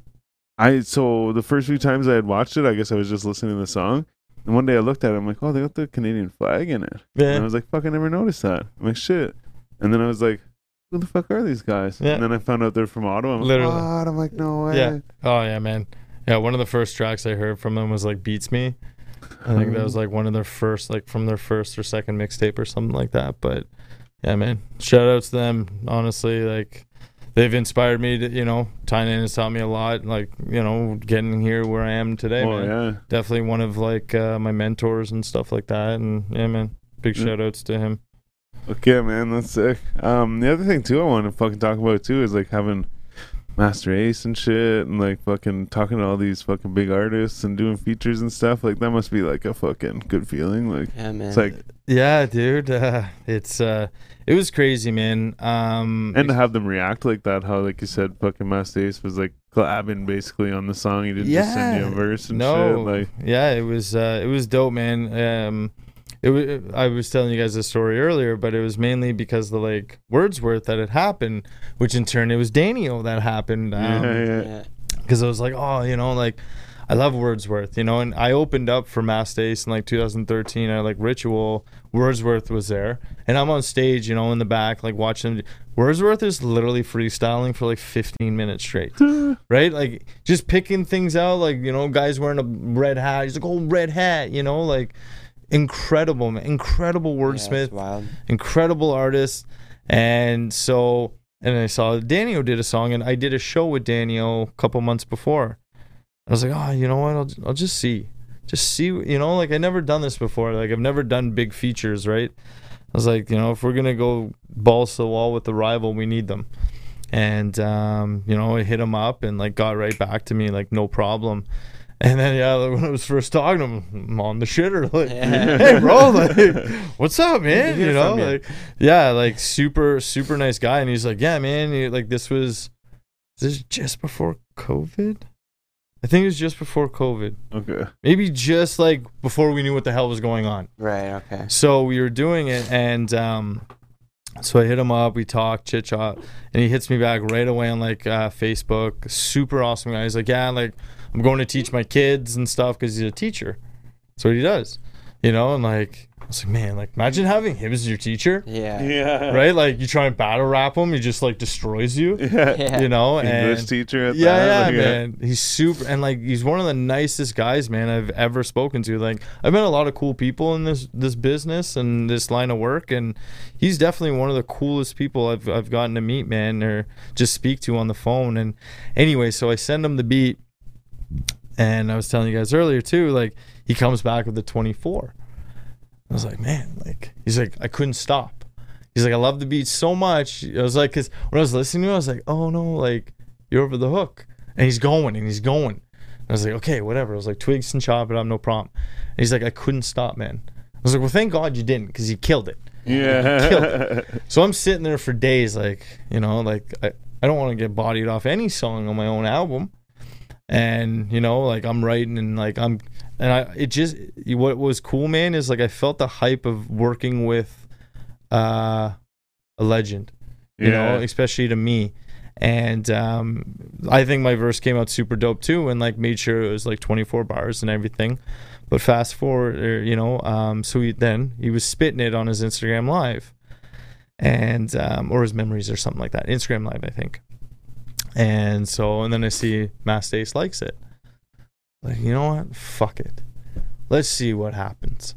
I so the first few times I had watched it, I guess I was just listening to the song, and one day I looked at it, I'm like, oh, they got the Canadian flag in it, and I Yeah. was like, fuck, I never noticed that. I'm like, shit, and then I was like, who the fuck are these guys? Yeah. And then I found out they're from Ottawa. I'm Literally. like, what? I'm like, no way. Yeah. Oh yeah, man. Yeah, one of the first tracks I heard from them was like "Beats Me." I think that was like one of their first, like from their first or second mixtape or something like that. But yeah, man, shout outs to them. Honestly, like they've inspired me to, you know, Tynan has taught me a lot. Like you know, getting here where I am today. oh man. yeah. Definitely one of like uh, my mentors and stuff like that. And yeah, man, big shout outs to him. Okay, man, that's sick. Um, the other thing too, I want to fucking talk about too is like having Masta Ace and shit, and like fucking talking to all these fucking big artists and doing features and stuff. Like that must be like a fucking good feeling. Like Yeah, man. it's like, Yeah, dude. Uh, it's uh, it was crazy, man. Um, and to have them react like that, how like you said, fucking Masta Ace was like collabing basically on the song. He didn't just send you a Yeah. verse and no, shit. Like, yeah, it was uh, it was dope, man. Um, it was I was telling you guys this story earlier, but it was mainly because the like Wordsworth that had happened, which in turn it was Daniel that happened. Um, yeah, yeah. because I was like, oh, you know, like I love Wordsworth, you know, and I opened up for Mass in like 2013 I like Ritual Wordsworth was there, and I'm on stage, you know, in the back, like watching. Wordsworth is literally freestyling for like 15 minutes straight, right? Like just picking things out, like you know, guys wearing a red hat. He's like, "Oh, red hat," you know, like incredible, man, incredible Yeah, wordsmith, wild. incredible artist. And so, and I saw Daniel did a song, and I did a show with Daniel a couple months before. I was like, oh, you know what? I'll, I'll just see, just see, you know, like I never done this before. Like I've never done big features, right? I was like, you know, if we're gonna go balls to the wall with the rival, we need them. And um, you know, I hit him up and like got right back to me, like no problem. And then yeah, when I was first talking to him, I'm on the shitter, like, Yeah. hey bro, like, what's up, man? You know, from you. like, yeah, like super, super nice guy. And he's like, yeah, man, he- like this was, this is just before COVID. I think it was just before COVID. Okay. Maybe just like before we knew what the hell was going on. Right. Okay. So we were doing it, and um, so I hit him up. We talked, chit chat, and he hits me back right away on like uh, Facebook. Super awesome guy. He's like, yeah, like I'm going to teach my kids and stuff because he's a teacher. That's what he does, you know. And like, I was like, man, like imagine having him as your teacher, Yeah. Yeah. right? Like you try and battle rap him, he just like destroys you, Yeah. Yeah. you know. English and teacher at yeah, that. yeah, like, man. He's super, and like he's one of the nicest guys, man, I've ever spoken to. Like I've met a lot of cool people in this this business and this line of work, and he's definitely one of the coolest people I've I've gotten to meet, man, or just speak to on the phone. And anyway, so I send him the beat, and I was telling you guys earlier too, like he comes back with the 24. I was like, man, like he's like, I couldn't stop. He's like, I love the beat so much. I was like, cause when I was listening to it, I was like, oh no, like you're over the hook. And he's going and he's going. And I was like, okay, whatever. I was like, twigs and chop it up, no problem. And he's like, I couldn't stop, man. I was like, well, thank God you didn't, because you killed it. Yeah. Killed So I'm sitting there for days, like, you know, like I, I don't want to get bodied off any song on my own album. And, you know, like I'm writing and like I'm and I it just what was cool, man, is like I felt the hype of working with uh a legend. You know, especially to me. And um I think my verse came out super dope too and like made sure it was like 24 bars and everything. But fast forward, or, you know, um, so he, then he was spitting it on his Instagram live, and um, or his memories or something like that. Instagram live, I think. And so, and then I see Masta Ace likes it. Like, you know what? Fuck it. Let's see what happens.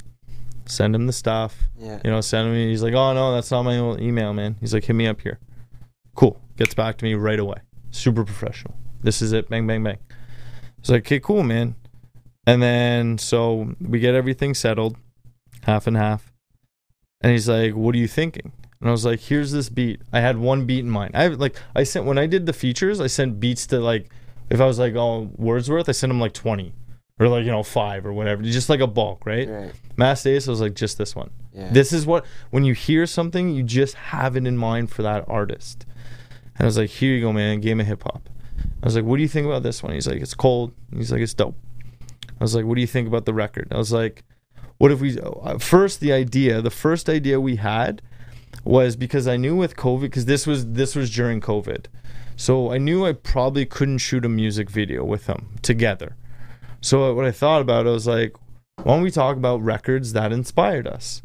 Send him the stuff. Yeah. You know, send him. He's like, oh no, that's not my old email, man. He's like, hit me up here. Cool. Gets back to me right away. Super professional. This is it. Bang, bang, bang. It's like, okay, cool, man. And then so we get everything settled, half and half. And he's like, "What are you thinking?" And I was like, "Here's this beat. I had one beat in mind. I like I sent when I did the features, I sent beats to like if I was like, oh Wordsworth, I sent him like 20 or like you know five or whatever, just like a bulk, right? Right. Masta Ace, I was like, just this one. Yeah. This is what when you hear something, you just have it in mind for that artist. And I was like, here you go, man. Game of hip hop. I was like, what do you think about this one? He's like, it's cold. He's like, it's dope. I was like, what do you think about the record? I was like, what if we uh, first the idea, the first idea we had was because I knew with COVID, because this was this was during COVID, so I knew I probably couldn't shoot a music video with them together. So what I thought about, I was like, why don't we talk about records that inspired us?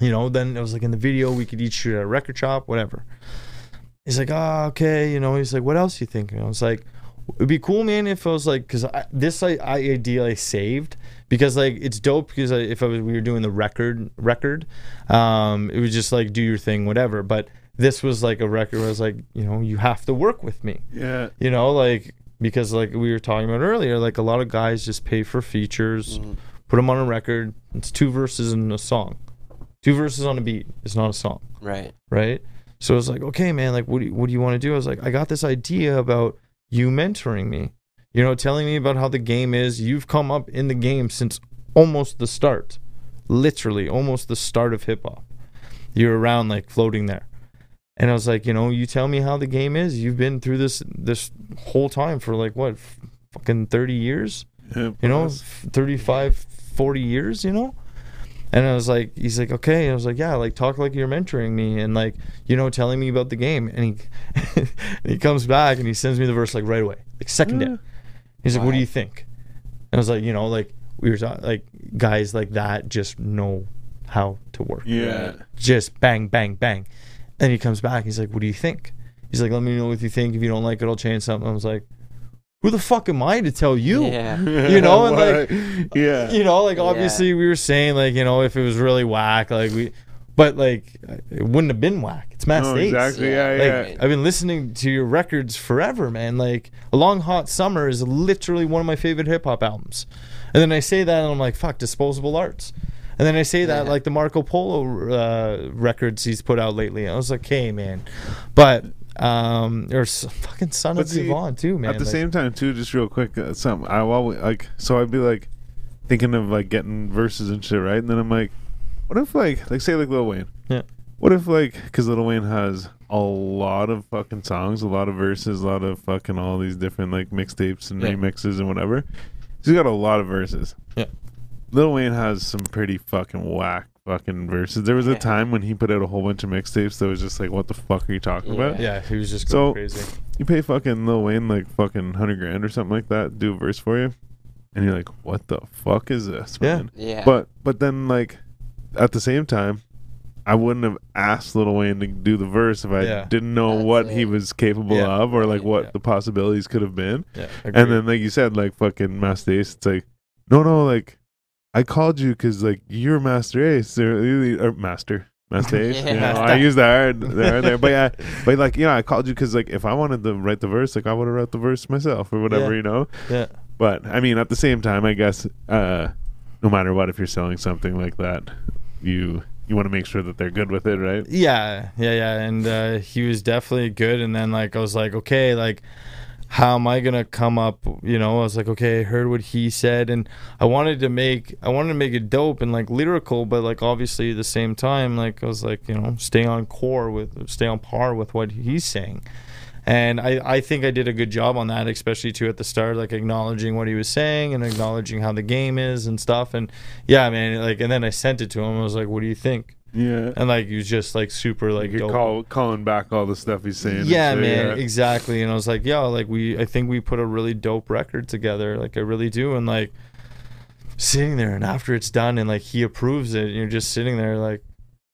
You know, then it was like in the video we could each shoot at a record shop, whatever. He's like, oh, okay, you know. He's like, what else you thinking? I was like, it'd be cool, man, if I was like, because this I, I idea I saved because like it's dope because I, if I was we were doing the record record, um, it was just like do your thing, whatever. But this was like a record where I was like, you know, you have to work with me Yeah. you know like because like we were talking about earlier like a lot of guys just pay for features Mhm. put them on a record it's two verses in a song two verses on a beat it's not a song Right. right so it's like okay man like what do you, what do you want to do i was like i got this idea about you mentoring me you know telling me about how the game is you've come up in the game since almost the start literally almost the start of hip hop you're around like floating there and I was like, you know, you tell me how the game is. You've been through this this whole time for like what, fucking 30 years, yeah you know, plus. f- 35, 40 years, you know? And I was like, he's like, okay. And I was like, yeah, like talk like you're mentoring me and like, you know, telling me about the game. And he he comes back and he sends me the verse like right away, like second day. He's like, what do you think? And I was like, you know, like we were talking, like guys like that just know how to work. Yeah. Just bang, bang, bang. And he comes back. He's like, "What do you think?" He's like, "Let me know what you think. If you don't like it, I'll change something." I was like, "Who the fuck am I to tell you?" Yeah. You know, and like, yeah. you know, like Yeah. obviously we were saying like you know if it was really whack, like we, but like it wouldn't have been whack. It's Mass No, States. exactly. Yeah. Yeah, Like yeah. I've been listening to your records forever, man. Like A Long Hot Summer is literally one of my favorite hip hop albums. And then I say that and I'm like, fuck, Disposable Arts. And then I say that Yeah. like the Marco Polo uh, records he's put out lately. I was like, hey, man. But um, or fucking Son But of see, Yvonne too, man. At the Like, same time, too, just real quick, uh, some I always like. So I'd be like thinking of like getting verses and shit, right? And then I'm like, what if like like say like Lil Wayne? Yeah. What if like because Lil Wayne has a lot of fucking songs, a lot of verses, a lot of fucking all these different like mixtapes and Yeah. remixes and whatever. He's got a lot of verses. Yeah. Lil Wayne has some pretty fucking whack fucking verses. There was a time when he put out a whole bunch of mixtapes that was just like, what the fuck are you talking Yeah. about? yeah, he was just going So- crazy. You pay fucking Lil Wayne like fucking hundred grand or something like that, do a verse for you, and you're like, "What the fuck is this?" Yeah. Man? Yeah. But but then like at the same time, I wouldn't have asked Lil Wayne to do the verse if I Yeah. didn't know That's what he it. was capable Yeah. of or like what Yeah. the possibilities could have been. Yeah, And then like you said, like fucking Masta Ace, it's like, no, no, like I called you because like you're Master Ace or, or Master. Master Ace, you Yeah. know, I use the there, there, but yeah, but like you know, I called you because like if I wanted to write the verse, like I would have wrote the verse myself or whatever, Yeah. you know. yeah, But I mean, at the same time, I guess uh, no matter what, if you're selling something like that, you you want to make sure that they're good with it, right? Yeah, yeah, yeah. And uh, he was definitely good. And then like I was like, okay, like how am I gonna come up? You know, I was like, okay, I heard what he said, and I wanted to make I wanted to make it dope and like lyrical, but like obviously at the same time, like I was like, you know, stay on core with stay on par with what he's saying. And I, I think I did a good job on that, especially too at the start, like acknowledging what he was saying and acknowledging how the game is and stuff. And yeah, man, like, and then I sent it to him. I was like, "What do you think?" Yeah. And like, he was just like super like Like you're call, calling back all the stuff he's saying. Yeah, shit, man, yeah. exactly. And I was like, yeah, like we, I think we put a really dope record together. Like I really do. And like sitting there, and after it's done, and like he approves it, and you're just sitting there like,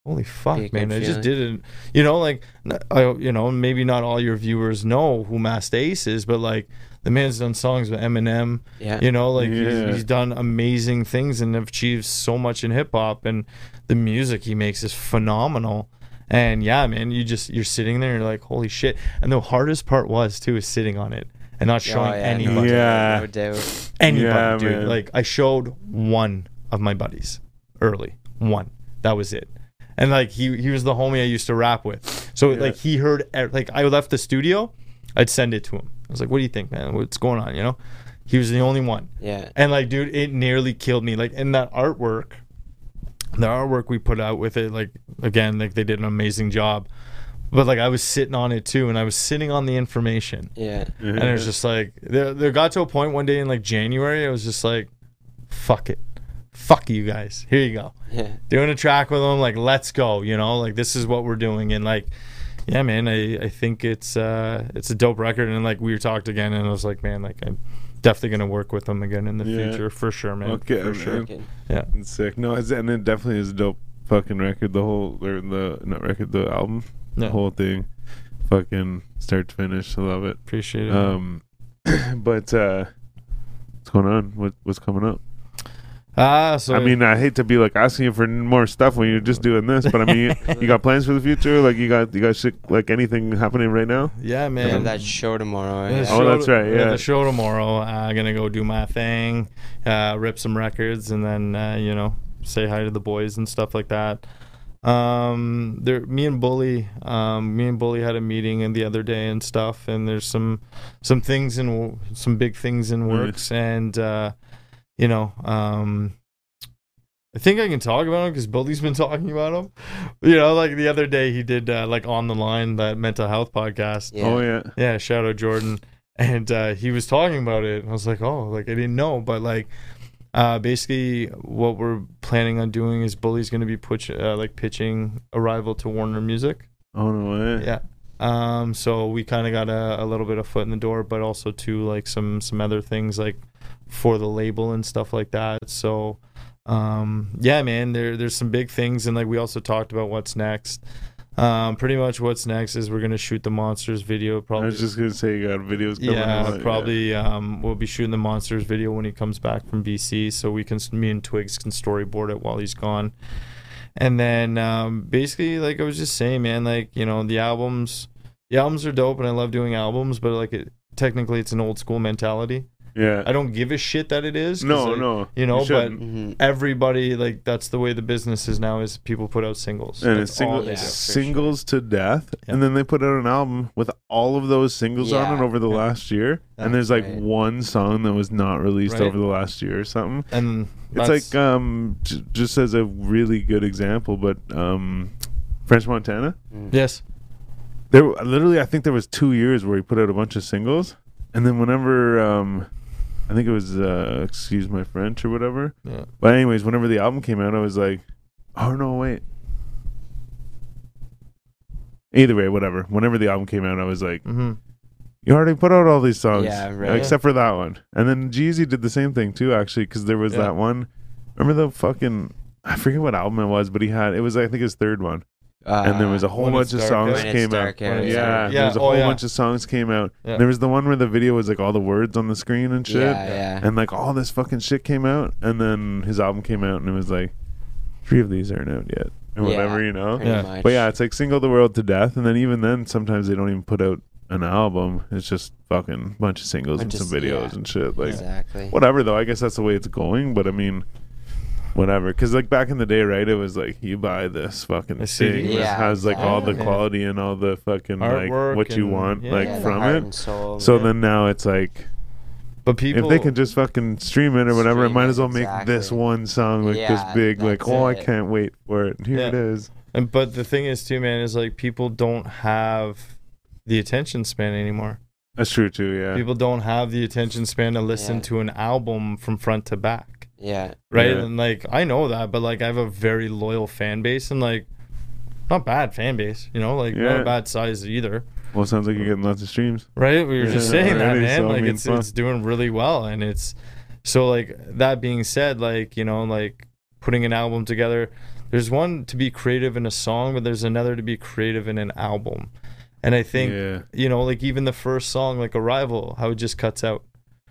holy fuck, Be a man, I just didn't You know, like, n- I, you know, maybe not all your viewers know who Masta Ace is, but like the man's done songs with Eminem. yeah. You know, like Yeah. he's, he's done amazing things and achieved so much in hip hop, and the music he makes is phenomenal. And yeah, man, you just you're sitting there, and you're like, holy shit! And the hardest part was too is sitting on it and not Oh, showing yeah, anybody, No, Yeah. doubt, no doubt. anybody, Yeah, dude. man. Like I showed one of my buddies early, one. That was it. And like he he was the homie I used to rap with. So Yeah. like he heard e- like I left the studio, I'd send it to him. I was like, "What do you think, man? What's going on?" You know. He was the only one. Yeah. And like, dude, it nearly killed me. Like in that artwork, the artwork we put out with it, like again, like they did an amazing job. But like I was sitting on it too, and I was sitting on the information, Yeah. and it was just like there. There got to a point one day in like January, I was just like, "Fuck it, fuck you guys. Here you go, Yeah. doing a track with them. Like let's go. You know, like this is what we're doing." And like, yeah, man, I I think it's uh it's a dope record, and like we talked again, and I was like, man, like I'm definitely gonna work with them again in the Yeah. future for sure, man. Okay, for man. sure. Okay. Yeah. It's sick. No, it's, and it definitely is a dope fucking record. The whole or the not record, the album, the whole thing, fucking start to finish. I love it. Appreciate it. Um, but uh, what's going on? What what's coming up? Ah, so I mean, I hate to be like asking you for more stuff when you're just doing this, but I mean, you, you got plans for the future? Like you got you got shit like anything happening right now? yeah, man. have that show tomorrow. The Yeah. Oh, that's right, yeah. the show tomorrow. I'm uh, gonna go do my thing, uh, rip some records, and then uh, you know say hi to the boys and stuff like that. Um, there, me and Bully, um, me and Bully had a meeting in the other day and stuff, and there's some some things in some big things in Nice. works, and uh, you know, um. I think I can talk about him because Bully's been talking about him. You know, like the other day he did uh, like on the line that mental health podcast. Yeah. Oh yeah. Yeah, shout out Jordan. And uh, he was talking about it. And I was like, oh, like I didn't know. But like, uh, basically, what we're planning on doing is Bully's going to be put, uh, like pitching Arrival to Warner Music. Oh no way. Yeah. Um, so we kind of got a, a little bit of foot in the door, but also to like some some other things like for the label and stuff like that. So um, yeah, man, there there's some big things, and like we also talked about what's next. Um, pretty much what's next is we're gonna shoot the monsters video. Probably. I was just gonna say you got videos coming yeah, out. probably. Um, we'll be shooting the monsters video when he comes back from BC, so we can me and Twigs can storyboard it while he's gone. And then um, basically, like I was just saying, man, like you know the albums, the albums are dope, and I love doing albums, but like it, technically, it's an old school mentality. Yeah. I don't give a shit that it is. no, like, no. you know, but shouldn't. hmm everybody like that's the way the business is now is people put out singles and That's it's single, they yeah, do. for singles to death, Yeah. and then they put out an album with all of those singles on it over the Yeah. last year. That's and there's like right. one song that was not released Right. over the last year or something. and It's like um, j- just as a really good example, but um, French Montana. yes There literally, I think there was two years where he put out a bunch of singles, and then whenever um, I think it was uh, excuse my French or whatever. yeah But anyways, whenever the album came out, I was like, oh no, wait. Either way, whatever. Whenever the album came out, I was like, hmm you already put out all these songs, Yeah, right. except for that one. And then G-Eazy did the same thing too, actually, because there was Yeah. that one. Remember the fucking I forget what album it was, but he had it was I think his third one, and there was a whole bunch of songs When It's came Dark out. Out, Yeah, yeah. there was a oh, whole yeah. bunch of songs came out. Yeah. There was the one where the video was like all the words on the screen and shit Yeah, yeah. and like all this fucking shit came out and then his album came out and it was like three of these aren't out yet or Yeah, whatever you know Pretty Yeah. much. but yeah it's like single the world to death and then even then sometimes they don't even put out an album it's just fucking bunch of singles Bunch and of some s- videos yeah. and shit like exactly. whatever though i guess that's the way it's going but i mean whatever because like back in the day right it was like you buy this fucking A CD. thing that Yeah, has like all the exactly. quality and all the fucking like what you and- want yeah. like Yeah, the from heart it and soul, so yeah. then now it's like but people if they can just fucking stream it or whatever, it Stream might it, as well make this exactly. one song like this big. Like, that's oh, I it. can't wait for it. Here it Yeah. is. and but the thing is too man is like people don't have the attention span anymore That's true too. Yeah. people don't have the attention span to listen Yeah. to an album from front to back yeah. right Yeah. and like i know that but like i have a very loyal fan base and like not bad fan base you know like not a bad size either well, it sounds like you're getting lots of streams. right we were just Yeah, saying that already, man so, I like mean, it's fuck. it's doing really well and it's so like that being said like you know like putting an album together there's one to be creative in a song but there's another to be creative in an album and i think yeah. you know like even the first song like arrival how it just cuts out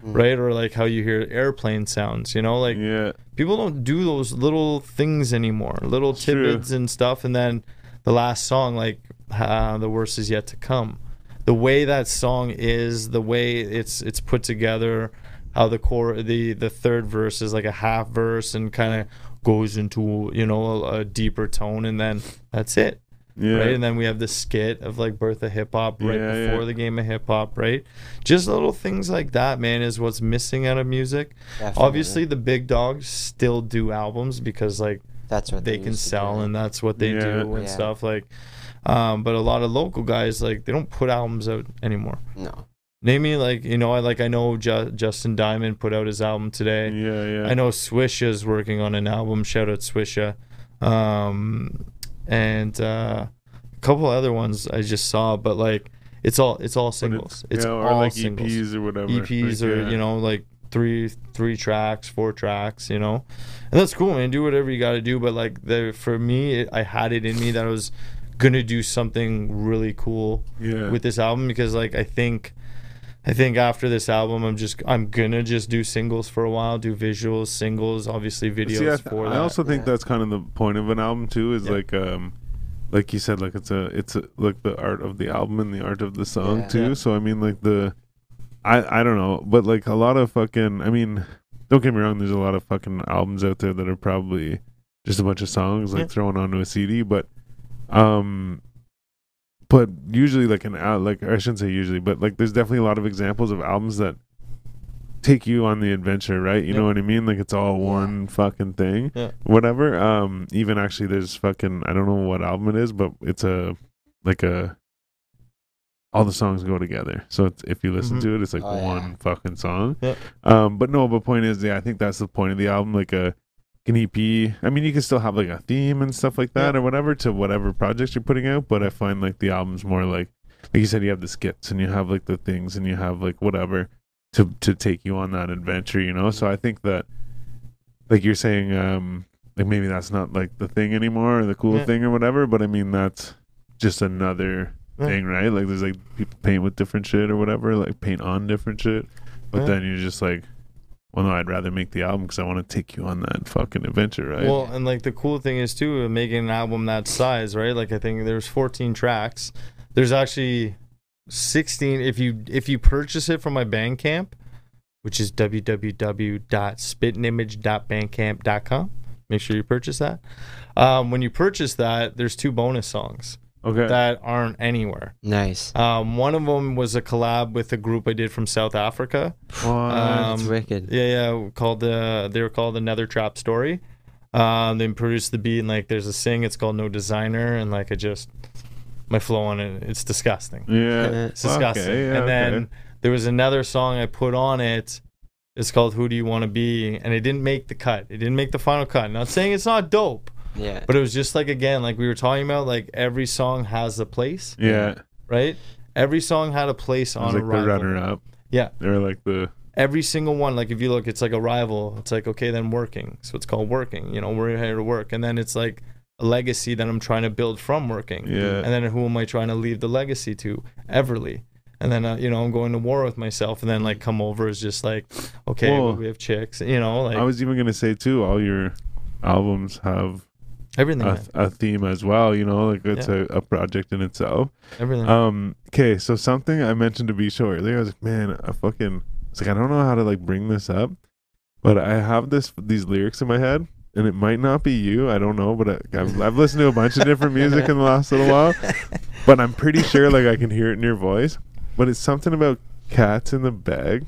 Mm. right or like how you hear airplane sounds you know like yeah. people don't do those little things anymore little It's true. tidbits and stuff and then the last song like uh, the worst is yet to come the way that song is the way it's it's put together how the core the the third verse is like a half verse and kind of goes into you know a, a deeper tone and then that's it Yeah. right? And then we have the skit of like birth of hip hop right Yeah, before yeah. the game of hip hop, right? Just little things like that, man, is what's missing out of music. Definitely. Obviously, the big dogs still do albums because like that's what they can sell and that's what they Yeah. do and Yeah. stuff like. Um, but a lot of local guys like they don't put albums out anymore. no. Name me like you know I like I know Ju- Justin Diamond put out his album today. Yeah. Yeah. I know Swisha's working on an album. Shout out Swisha. Um, and uh, a couple other ones I just saw, but like it's all it's all But singles. It's, yeah, or all like singles. EPs or whatever. EPs Like, or yeah. you know like three three tracks, four tracks, you know, and that's cool, man. Do whatever you got to do, but like the for me, it, I had it in me that I was gonna do something really cool Yeah. with this album because like I think I think after this album I'm just I'm gonna just do singles for a while, do visuals, singles, obviously videos See, I, th- for I that. also think Yeah. that's kind of the point of an album too. Is Yeah. like, um, like you said, like it's a, it's a, like the art of the album and the art of the song Yeah. too. Yeah. So I mean, like the, I, I don't know, but like a lot of fucking, I mean, don't get me wrong. There's a lot of fucking albums out there that are probably just a bunch of songs like Yeah. thrown onto a CD, but, um. But usually, like an out, like I shouldn't say usually, but like there's definitely a lot of examples of albums that take you on the adventure, right? You Yeah. know what I mean? Like it's all one fucking thing. Yeah. Whatever. Um even actually there's fucking I don't know what album it is, but it's a like a all the songs go together. So it's, if you listen Mhm. to it, it's like Oh, yeah. one fucking song. Yeah. Um but no, but point is, yeah, I think that's the point of the album, like a an EP. I mean, you can still have like a theme and stuff like that Yeah. or whatever to whatever projects you're putting out, but I find like the album's more like like you said, you have the skits and you have like the things and you have like whatever to to take you on that adventure, you know. So I think that like you're saying, um, like maybe that's not like the thing anymore or the cool Yeah. thing or whatever. But I mean, that's just another Yeah. thing, right? Like there's like people paint with different shit or whatever, like paint on different shit. But then you're just like, well, no, I'd rather make the album because I want to take you on that fucking adventure, right? Well, and like the cool thing is too, making an album that size, right? Like I think there's 14 tracks. There's actually 16 if you if you purchase it from my Bandcamp, which is www.spitandimage.bandcamp.com. Make sure you purchase that. Um, when you purchase that, there's two bonus songs okay. that aren't anywhere. Nice. Um, one of them was a collab with a group I did from South Africa. What? Um, That's wicked. Yeah, yeah. Called the they were called Another Trap Story. Um, they produced the beat and like there's a sing. It's called No Designer and like I just my flow on it. It's disgusting. yeah. It's disgusting. Okay, yeah, and then there was another song I put on it. It's called Who Do You Want to Be, and it didn't make the cut. It didn't make the final cut. Not saying it's not dope, Yeah. but it was just like again, like we were talking about, like every song has a place, Yeah. right? Every song had a place It was on like the runner up. Yeah. They were like the every single one like if you look it's like Arrival. it's like okay then working so it's called working you know we're here to work and then it's like a legacy that i'm trying to build from working Yeah. and then who am i trying to leave the legacy to everly and then uh, you know i'm going to war with myself and then like come over is just like okay Well, we have chicks you know like I was even gonna say too. All your albums have everything a, a theme as well. You know, like it's a, a project in itself. everything Um. Okay. So something I mentioned to be show earlier. I was like, man, I fucking. It's like I don't know how to like bring this up, but I have this these lyrics in my head, and it might not be you. I don't know, but I, I've, I've listened to a bunch of different music in the last little while, but I'm pretty sure like I can hear it in your voice. But it's something about cats in the bag.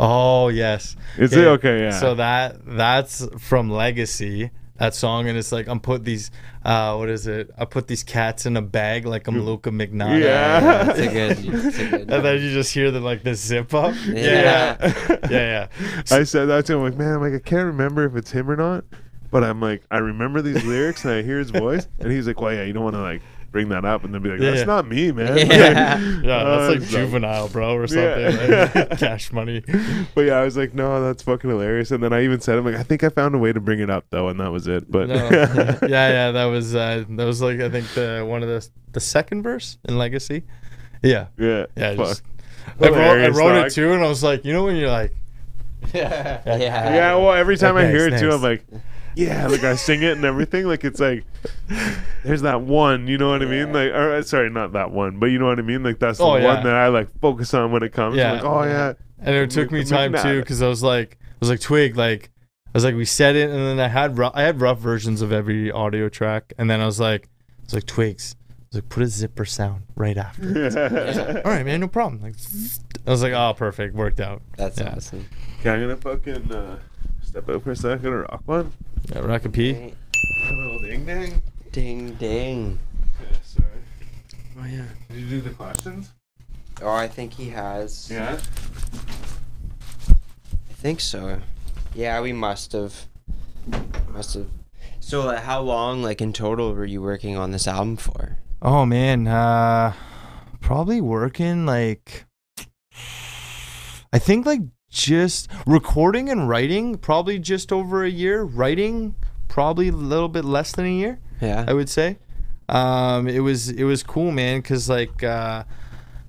oh yes Is Okay, it okay? Yeah. So that that's from Legacy. That song and it's like I'm put these uh what is it? I put these cats in a bag like I'm Luka Magnotta. Yeah. That's a good. That's a good. And then you just hear the like the zip up. Yeah. Yeah. Yeah, yeah. I said that to him. Like, man, I'm like, I can't remember if it's him or not. But I'm like, I remember these lyrics and I hear his voice. And he's like, well, yeah, you don't want to like bring that up and then be like, that's yeah. not me, man. Yeah. Yeah, Uh, that's like so- juvenile, bro, or something. Yeah. like, cash money. But yeah, I was like, no, that's fucking hilarious. And then I even said, I'm like, I think I found a way to bring it up though, and that was it. But No. yeah, yeah, that was uh that was like I think the one of the the second verse in Legacy. Yeah. yeah, Yeah, fuck. just I wrote, I wrote it too and I was like, you know when you're like Yeah. Yeah, Yeah. well, every time I hear it too. I'm like, yeah, like I sing it and everything. Like it's like, there's that one, you know what I mean? Like, or uh, sorry, not that one, but you know what I mean? Like that's the Oh, one yeah. that I like focus on when it comes. Yeah. like, oh yeah, And it took me Mc- time too McNabb. because I was like, I was like Twig, like I was like, we said it, and then I had rough, I had rough versions of every audio track, and then I was like, I was like Twigs, I was like, put a zipper sound right after. All right, man, no problem. Like. I was like, oh, perfect, worked out. That's Yeah. awesome. Okay, I'm gonna fucking uh, step out for a second or rock one. Yeah, Rock a P. A little ding ding. Ding ding. Okay, sorry. Oh yeah. Did you do the questions? Oh, I think he has. Yeah. I think so. Yeah, we must have. Must have. So, uh, how long, like in total, were you working on this album for? Oh man, uh, probably working like, I think like just recording and writing probably just over a year. Writing probably a little bit less than a year. Yeah. I would say. Um, it was it was cool, man, because like uh,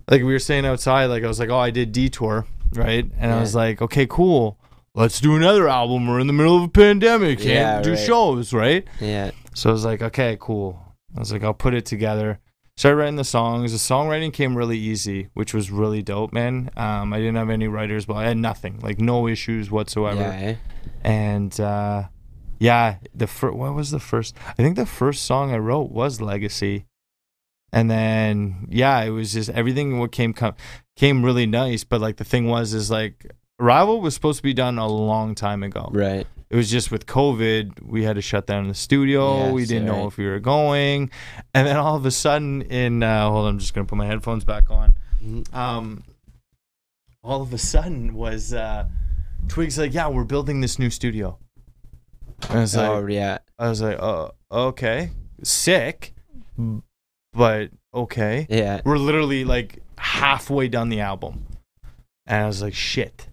like we were saying outside, like I was like, oh, I did detour, right? And I was like, okay, cool. Let's do another album. We're in the middle of a pandemic. Can't Yeah, do right. shows, right? Yeah. So I was like, okay, cool. I was like, I'll put it together. Started writing the songs. The songwriting came really easy, which was really dope, man. Um, I didn't have any writers, but I had nothing, like no issues whatsoever Yeah. eh? and uh, yeah, the fir- what was the first? I think the first song I wrote was Legacy, and then yeah, it was just everything what came com- came really nice. But like the thing was, is like Arrival was supposed to be done a long time ago. Right. It was just with COVID, we had to shut down the studio. Yes, we didn't know if we were going, and then all of a sudden, in uh, hold on, I'm just gonna put my headphones back on Mhm. um, all of a sudden was uh, Twig's like, yeah, we're building this new studio. And I was like, oh yeah. I was like, oh, okay, sick, but okay. Yeah. We're literally like halfway done the album, and I was like, shit.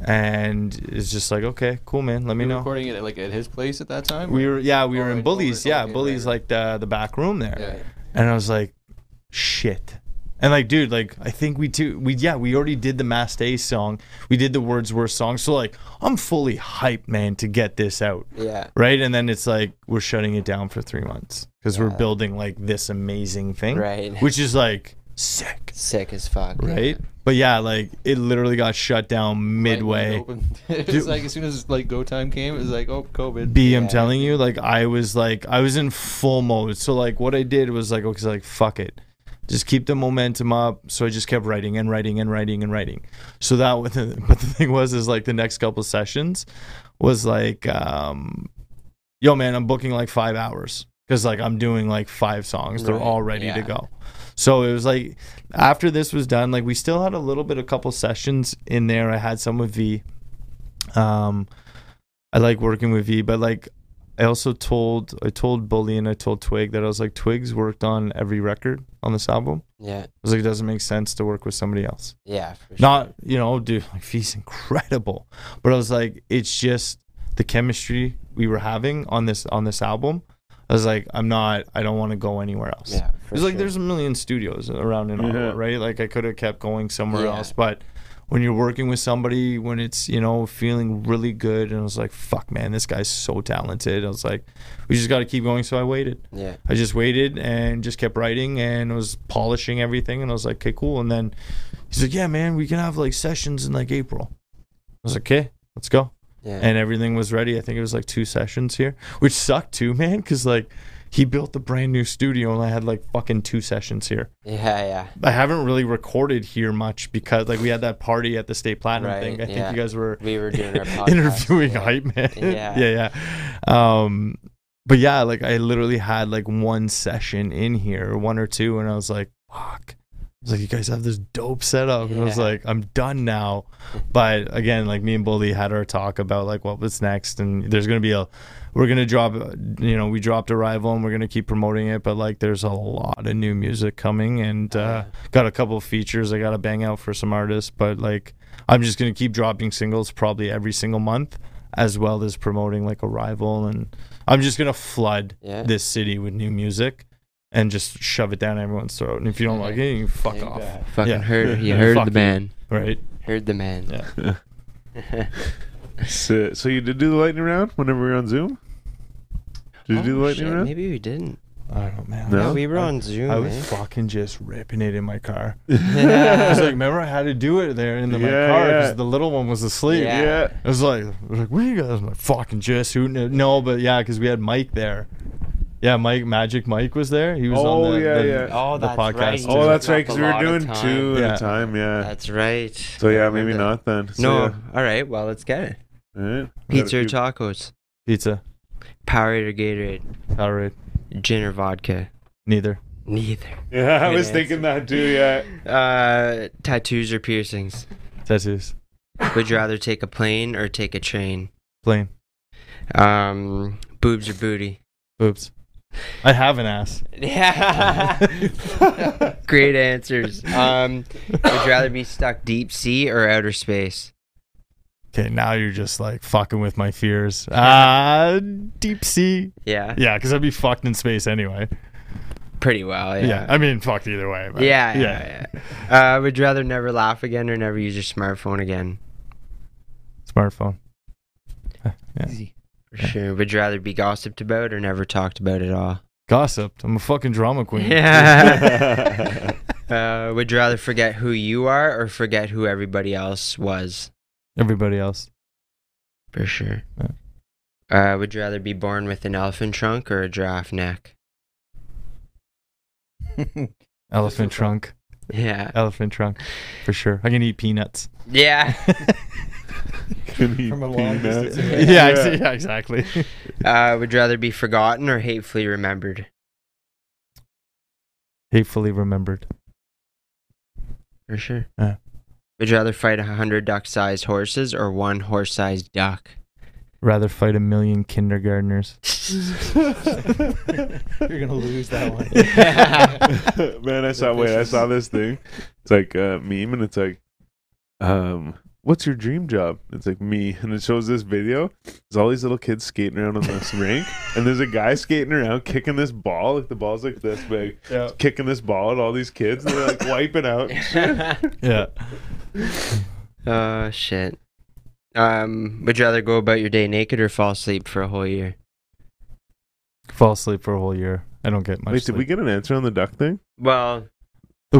And it's just like, okay, cool, man. Let me know. recording it like at his place at that time. We were yeah, we Oh, were in right, Bullies. Yeah, Bullies like the the back room there. Yeah. And I was like, shit. And like, dude, like I think we too we yeah, we already did the Masta Ace song. We did the Wordsworth song. So like I'm fully hyped, man, to get this out. Yeah. Right? And then it's like we're shutting it down for three months. Because we're building like this amazing thing. Right. Which is like sick. Sick as fuck. yeah. Right? But yeah, like it literally got shut down midway. It was like as soon as like go time came, it was like oh COVID. B, I'm Yeah. telling you, like I was like I was in full mode. So like what I did was like okay, like fuck it, just keep the momentum up. So I just kept writing and writing and writing and writing. So that was, but the thing was is like the next couple sessions was like, um, yo man, I'm booking like five hours because like I'm doing like five songs. They're all ready to go. So it was like after this was done, like we still had a little bit, a couple sessions in there. I had some with V. Um, I like working with V, but like I also told I told Bully and I told Twig that I was like Twig's worked on every record on this album. Yeah. I was like, it doesn't make sense to work with somebody else. Yeah. For sure. Not you know, dude, like V's incredible, but I was like, it's just the chemistry we were having on this on this album. I was like, I'm not. I don't want to go anywhere else. Yeah. For It's like there's a million studios around in Ottawa, Yeah. right? Like I could have kept going somewhere Yeah. else, but when you're working with somebody, when it's you know feeling really good, and I was like, "Fuck, man, this guy's so talented." I was like, "We just got to keep going." So I waited. Yeah. I just waited and just kept writing and was polishing everything, and I was like, "Okay, cool." And then he's like, "Yeah, man, we can have like sessions in like April." I was like, "Okay, let's go." Yeah. and everything was ready. I think it was like two sessions here, which sucked too, man, because like he built the brand new studio and I had like fucking two sessions here. yeah. Yeah. I haven't really recorded here much because like we had that party at the Stay Platinum Right, thing. I think you guys were We were doing our podcast. interviewing yeah. hype man. Yeah. yeah, yeah. Um, but yeah, like I literally had like one session in here, one or two, and I was like, fuck. Was like, you guys have this dope setup. And I was Yeah. like, I'm done now. But again, like me and Bully had our talk about like what was next. And there's going to be a, we're going to drop, you know, we dropped Arrival and we're going to keep promoting it. But like there's a lot of new music coming and uh, got a couple of features I got to bang out for some artists. But like I'm just going to keep dropping singles probably every single month as well as promoting like Arrival. And I'm just going to flood Yeah. this city with new music. And just shove it down everyone's throat. And if you don't like it, you can fuck Yeah. off. Fucking Yeah. heard. You heard Fuck the you. man. Right? Heard the man. Yeah. So, so you did do the lightning round whenever we were on Zoom? Did you do the Oh, lightning shit, round? Maybe we didn't. I don't know, man. No? No, we were I- on Zoom. I was eh? fucking just ripping it in my car. I was like, remember I had to do it there in the, my Yeah, car yeah. because the little one was asleep. Yeah. yeah. I was like, I was like, what are you guys? I'm like, fucking just hooting it. No, but yeah, because we had Mike there. Yeah, Mike, Magic Mike was there. He was Oh, on the, yeah, the, yeah. Oh, the that's podcast. right. too. Oh, that's right. Because we were doing time. two Yeah. at a time. Yeah. That's right. so yeah, maybe Remember not then. So, No. yeah. All right. Well, let's get it. All right. Pizza or Gotta tacos? pizza, Powerade or Gatorade? Powerade. Gin or vodka? Neither. Neither. Yeah, I Good was thinking that too. Yeah. Uh, tattoos or piercings? Tattoos. Would you rather take a plane or take a train? Plane. Um, boobs or booty? Boobs. I have an ass. Yeah. Great answers. Um, would you rather be stuck deep sea or outer space? Okay, now you're just like fucking with my fears. Ah, deep sea. Yeah. Yeah, because I'd be fucked in space anyway. Pretty well. Yeah. Yeah. I mean, fucked either way. But yeah, yeah, yeah. Uh, would you rather never laugh again or never use your smartphone again? Smartphone. Yeah. Easy. For sure. Would you rather be gossiped about or never talked about at all? Gossiped. I'm a fucking drama queen. Yeah. uh, would you rather forget who you are or forget who everybody else was? Everybody else. For sure. Uh, would you rather be born with an elephant trunk or a giraffe neck? Elephant trunk. Yeah. Elephant trunk. For sure. I can eat peanuts. Yeah. Can eat From a long peanuts. distance yeah, away. ex- yeah, exactly. Uh, would you rather be forgotten or hatefully remembered? Hatefully remembered. For sure. Yeah. Would you rather fight a hundred duck-sized horses or one horse-sized duck? Rather fight a million kindergartners. You're gonna lose that one. Man, I saw. Wait, I saw this thing. It's like a meme, and it's like, um, "What's your dream job?" It's like me, and it shows this video. There's all these little kids skating around on this rink, and there's a guy skating around kicking this ball. Like the ball's like this big, Yeah. kicking this ball at all these kids, and they're like wiping out. Yeah. Oh shit. Um, would you rather go about your day naked or fall asleep for a whole year? Fall asleep for a whole year. I don't get much Wait, did we get an answer on the duck thing? Well, the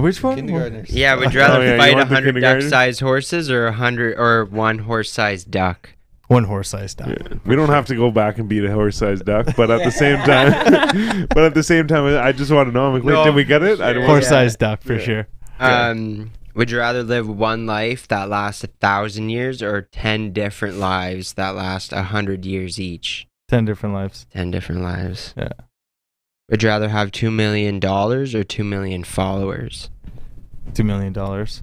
which one? Kindergartners. yeah. Would you rather Oh, yeah, you fight a hundred duck-sized horses or a hundred or one horse-sized duck? One horse sized duck. Yeah. We don't have to go back and beat a horse-sized duck, but at the same time, but at the same time, I just want to know. I'm like, wait, No, did we get it? Sure. Horse sized duck for Yeah. sure. Um, would you rather live one life that lasts a thousand years or ten different lives that last a hundred years each? Ten different lives. Ten different lives. Yeah. Would you rather have two million dollars or two million followers? Two million dollars.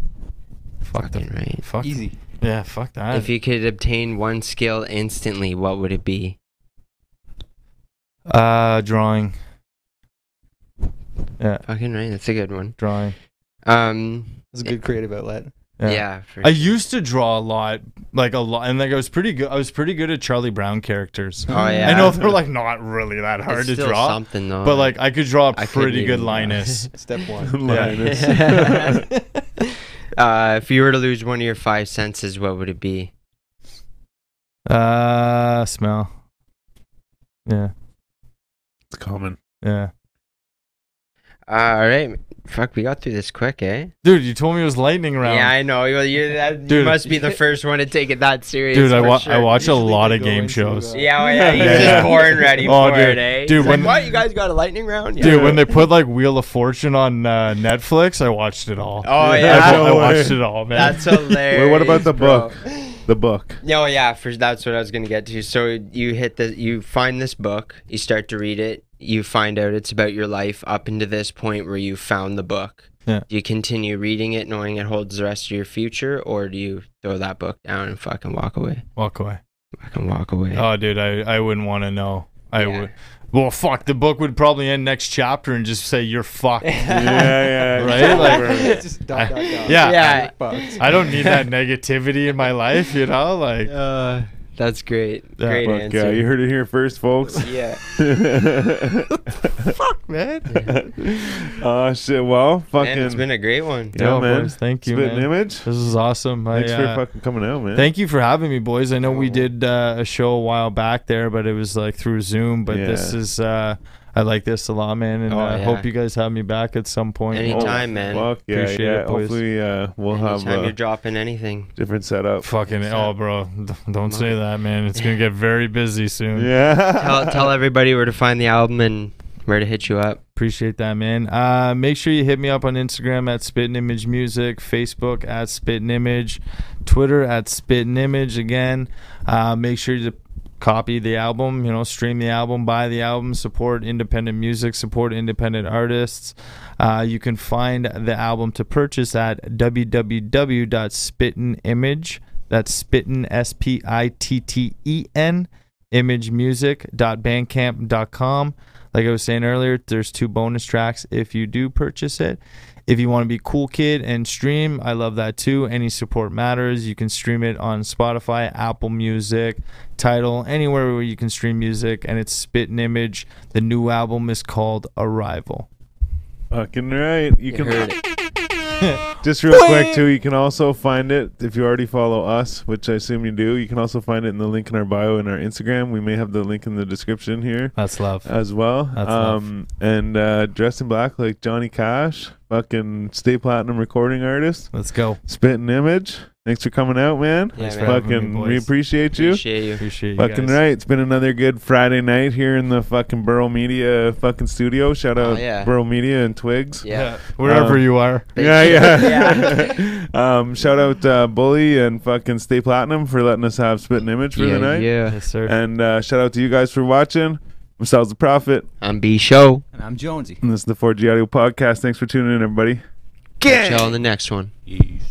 Fuck Fucking the right. fuck. Easy. Yeah, fuck that. If you could obtain one skill instantly, what would it be? uh drawing. Yeah, Fucking right. That's a good one. drawing. Um. It's a good creative outlet. Yeah. Yeah. for I used to draw a lot, like a lot, and like I was pretty good. I was pretty good at Charlie Brown characters. Oh yeah. I know they're like not really that hard It's to still draw, something though. but like I could draw a I couldn't pretty good. Linus. Step one. Linus. uh, if you were to lose one of your five senses, what would it be? uh, smell. Yeah, It's common. yeah. Uh, all right. Fuck, we got through this quick, eh? Dude, you told me it was lightning round. Yeah, I know. You, you, that, you Dude. must be the first one to take it that serious. Dude, I, wa- sure. I watch a lot of game shows. Yeah, well, yeah, he's Yeah, just yeah. born ready Oh, for dude. it, eh? Dude, It's when- like, what? You guys got a lightning round? Yeah. Dude, when they put like Wheel of Fortune on uh, Netflix, I watched it all. Oh I, yeah, wa- No I watched it all, man. that's hilarious. Wait, what about the bro. book? The book. No, yeah, for that's what I was gonna get to. So you hit the, you find this book, you start to read it, you find out it's about your life up into this point where you found the book. Yeah. Do you continue reading it, knowing it holds the rest of your future, or do you throw that book down and fucking walk away? Walk away. Fucking walk away. Oh, dude, I, I wouldn't want to know. I Yeah. would. Well, fuck. The book would probably end next chapter and just say you're fucked. Yeah, yeah. Right? Like- Just dot, dot, dot. Yeah. Yeah. Bugs. I don't need that negativity in my life, you know. Like, Uh, that's great. Yeah. great Fuck answer. yeah, you heard it here first, folks. Yeah. fuck, man. Oh shit! Well, fucking. Man, it's been a great one. yeah, Yo, man. boys, thank you, Spit an man. image. This is awesome. I, Thanks for uh, fucking coming out, man. Thank you for having me, boys. I know we Oh. did uh, a show a while back there, but it was like through Zoom. But this is, uh, I like this a lot, man, and Oh, I yeah. hope you guys have me back at some point. Any- Oh, Anytime, man. Fuck yeah, Appreciate yeah. it, boys. Hopefully, uh, we'll have Anytime you're dropping anything. different setup. Fucking So- oh, bro, don't say that, man. It's gonna get very busy soon. Yeah. Tell, tell everybody where to find the album and where to hit you up. Appreciate that, man. Uh, make sure you hit me up on Instagram at Spit and Image Music, Facebook at Spit and Image, Twitter at Spit and Image. Again, uh, make sure to copy the album. You know, stream the album, buy the album, support independent music, support independent artists. Uh, you can find the album to purchase at www.spittenimage. That's spitten S P I T T E N imagemusic.bandcamp.com. Like I was saying earlier, there's two bonus tracks if you do purchase it. If you want to be cool kid and stream, I love that too. Any support matters. You can stream it on Spotify, Apple Music, Tidal, anywhere where you can stream music, and it's Spit and Image. The new album is called Arrival. Fucking right. You You can heard it. just real quick too. You can also find it if you already follow us, which I assume you do. You can also find it in the link in our bio in our Instagram. We may have the link in the description here That's love. as well. That's love. um, and uh, dressed in black like Johnny Cash, fucking stay platinum recording artist, Let's go. spitting image. Thanks for coming out, man. Yeah, Thanks man. for having me, Fucking, boys. we appreciate you. Appreciate you. Appreciate you Fucking guys. right. It's been another good Friday night here in the fucking Burrow Media fucking studio. Shout Oh, out yeah. Burrow Media and Twigs. Yeah. Wherever Um, you are. Yeah, yeah. Yeah. um, shout out uh, Bully and fucking Stay Platinum for letting us have Spit and Image for yeah, the night. yeah. Yes, sir. And uh, shout out to you guys for watching. I'm Sal's the Prophet, I'm B Show. And I'm Jonesy. and this is the 4G Audio Podcast. Thanks for tuning in, everybody. Catch y'all on the next one. Peace.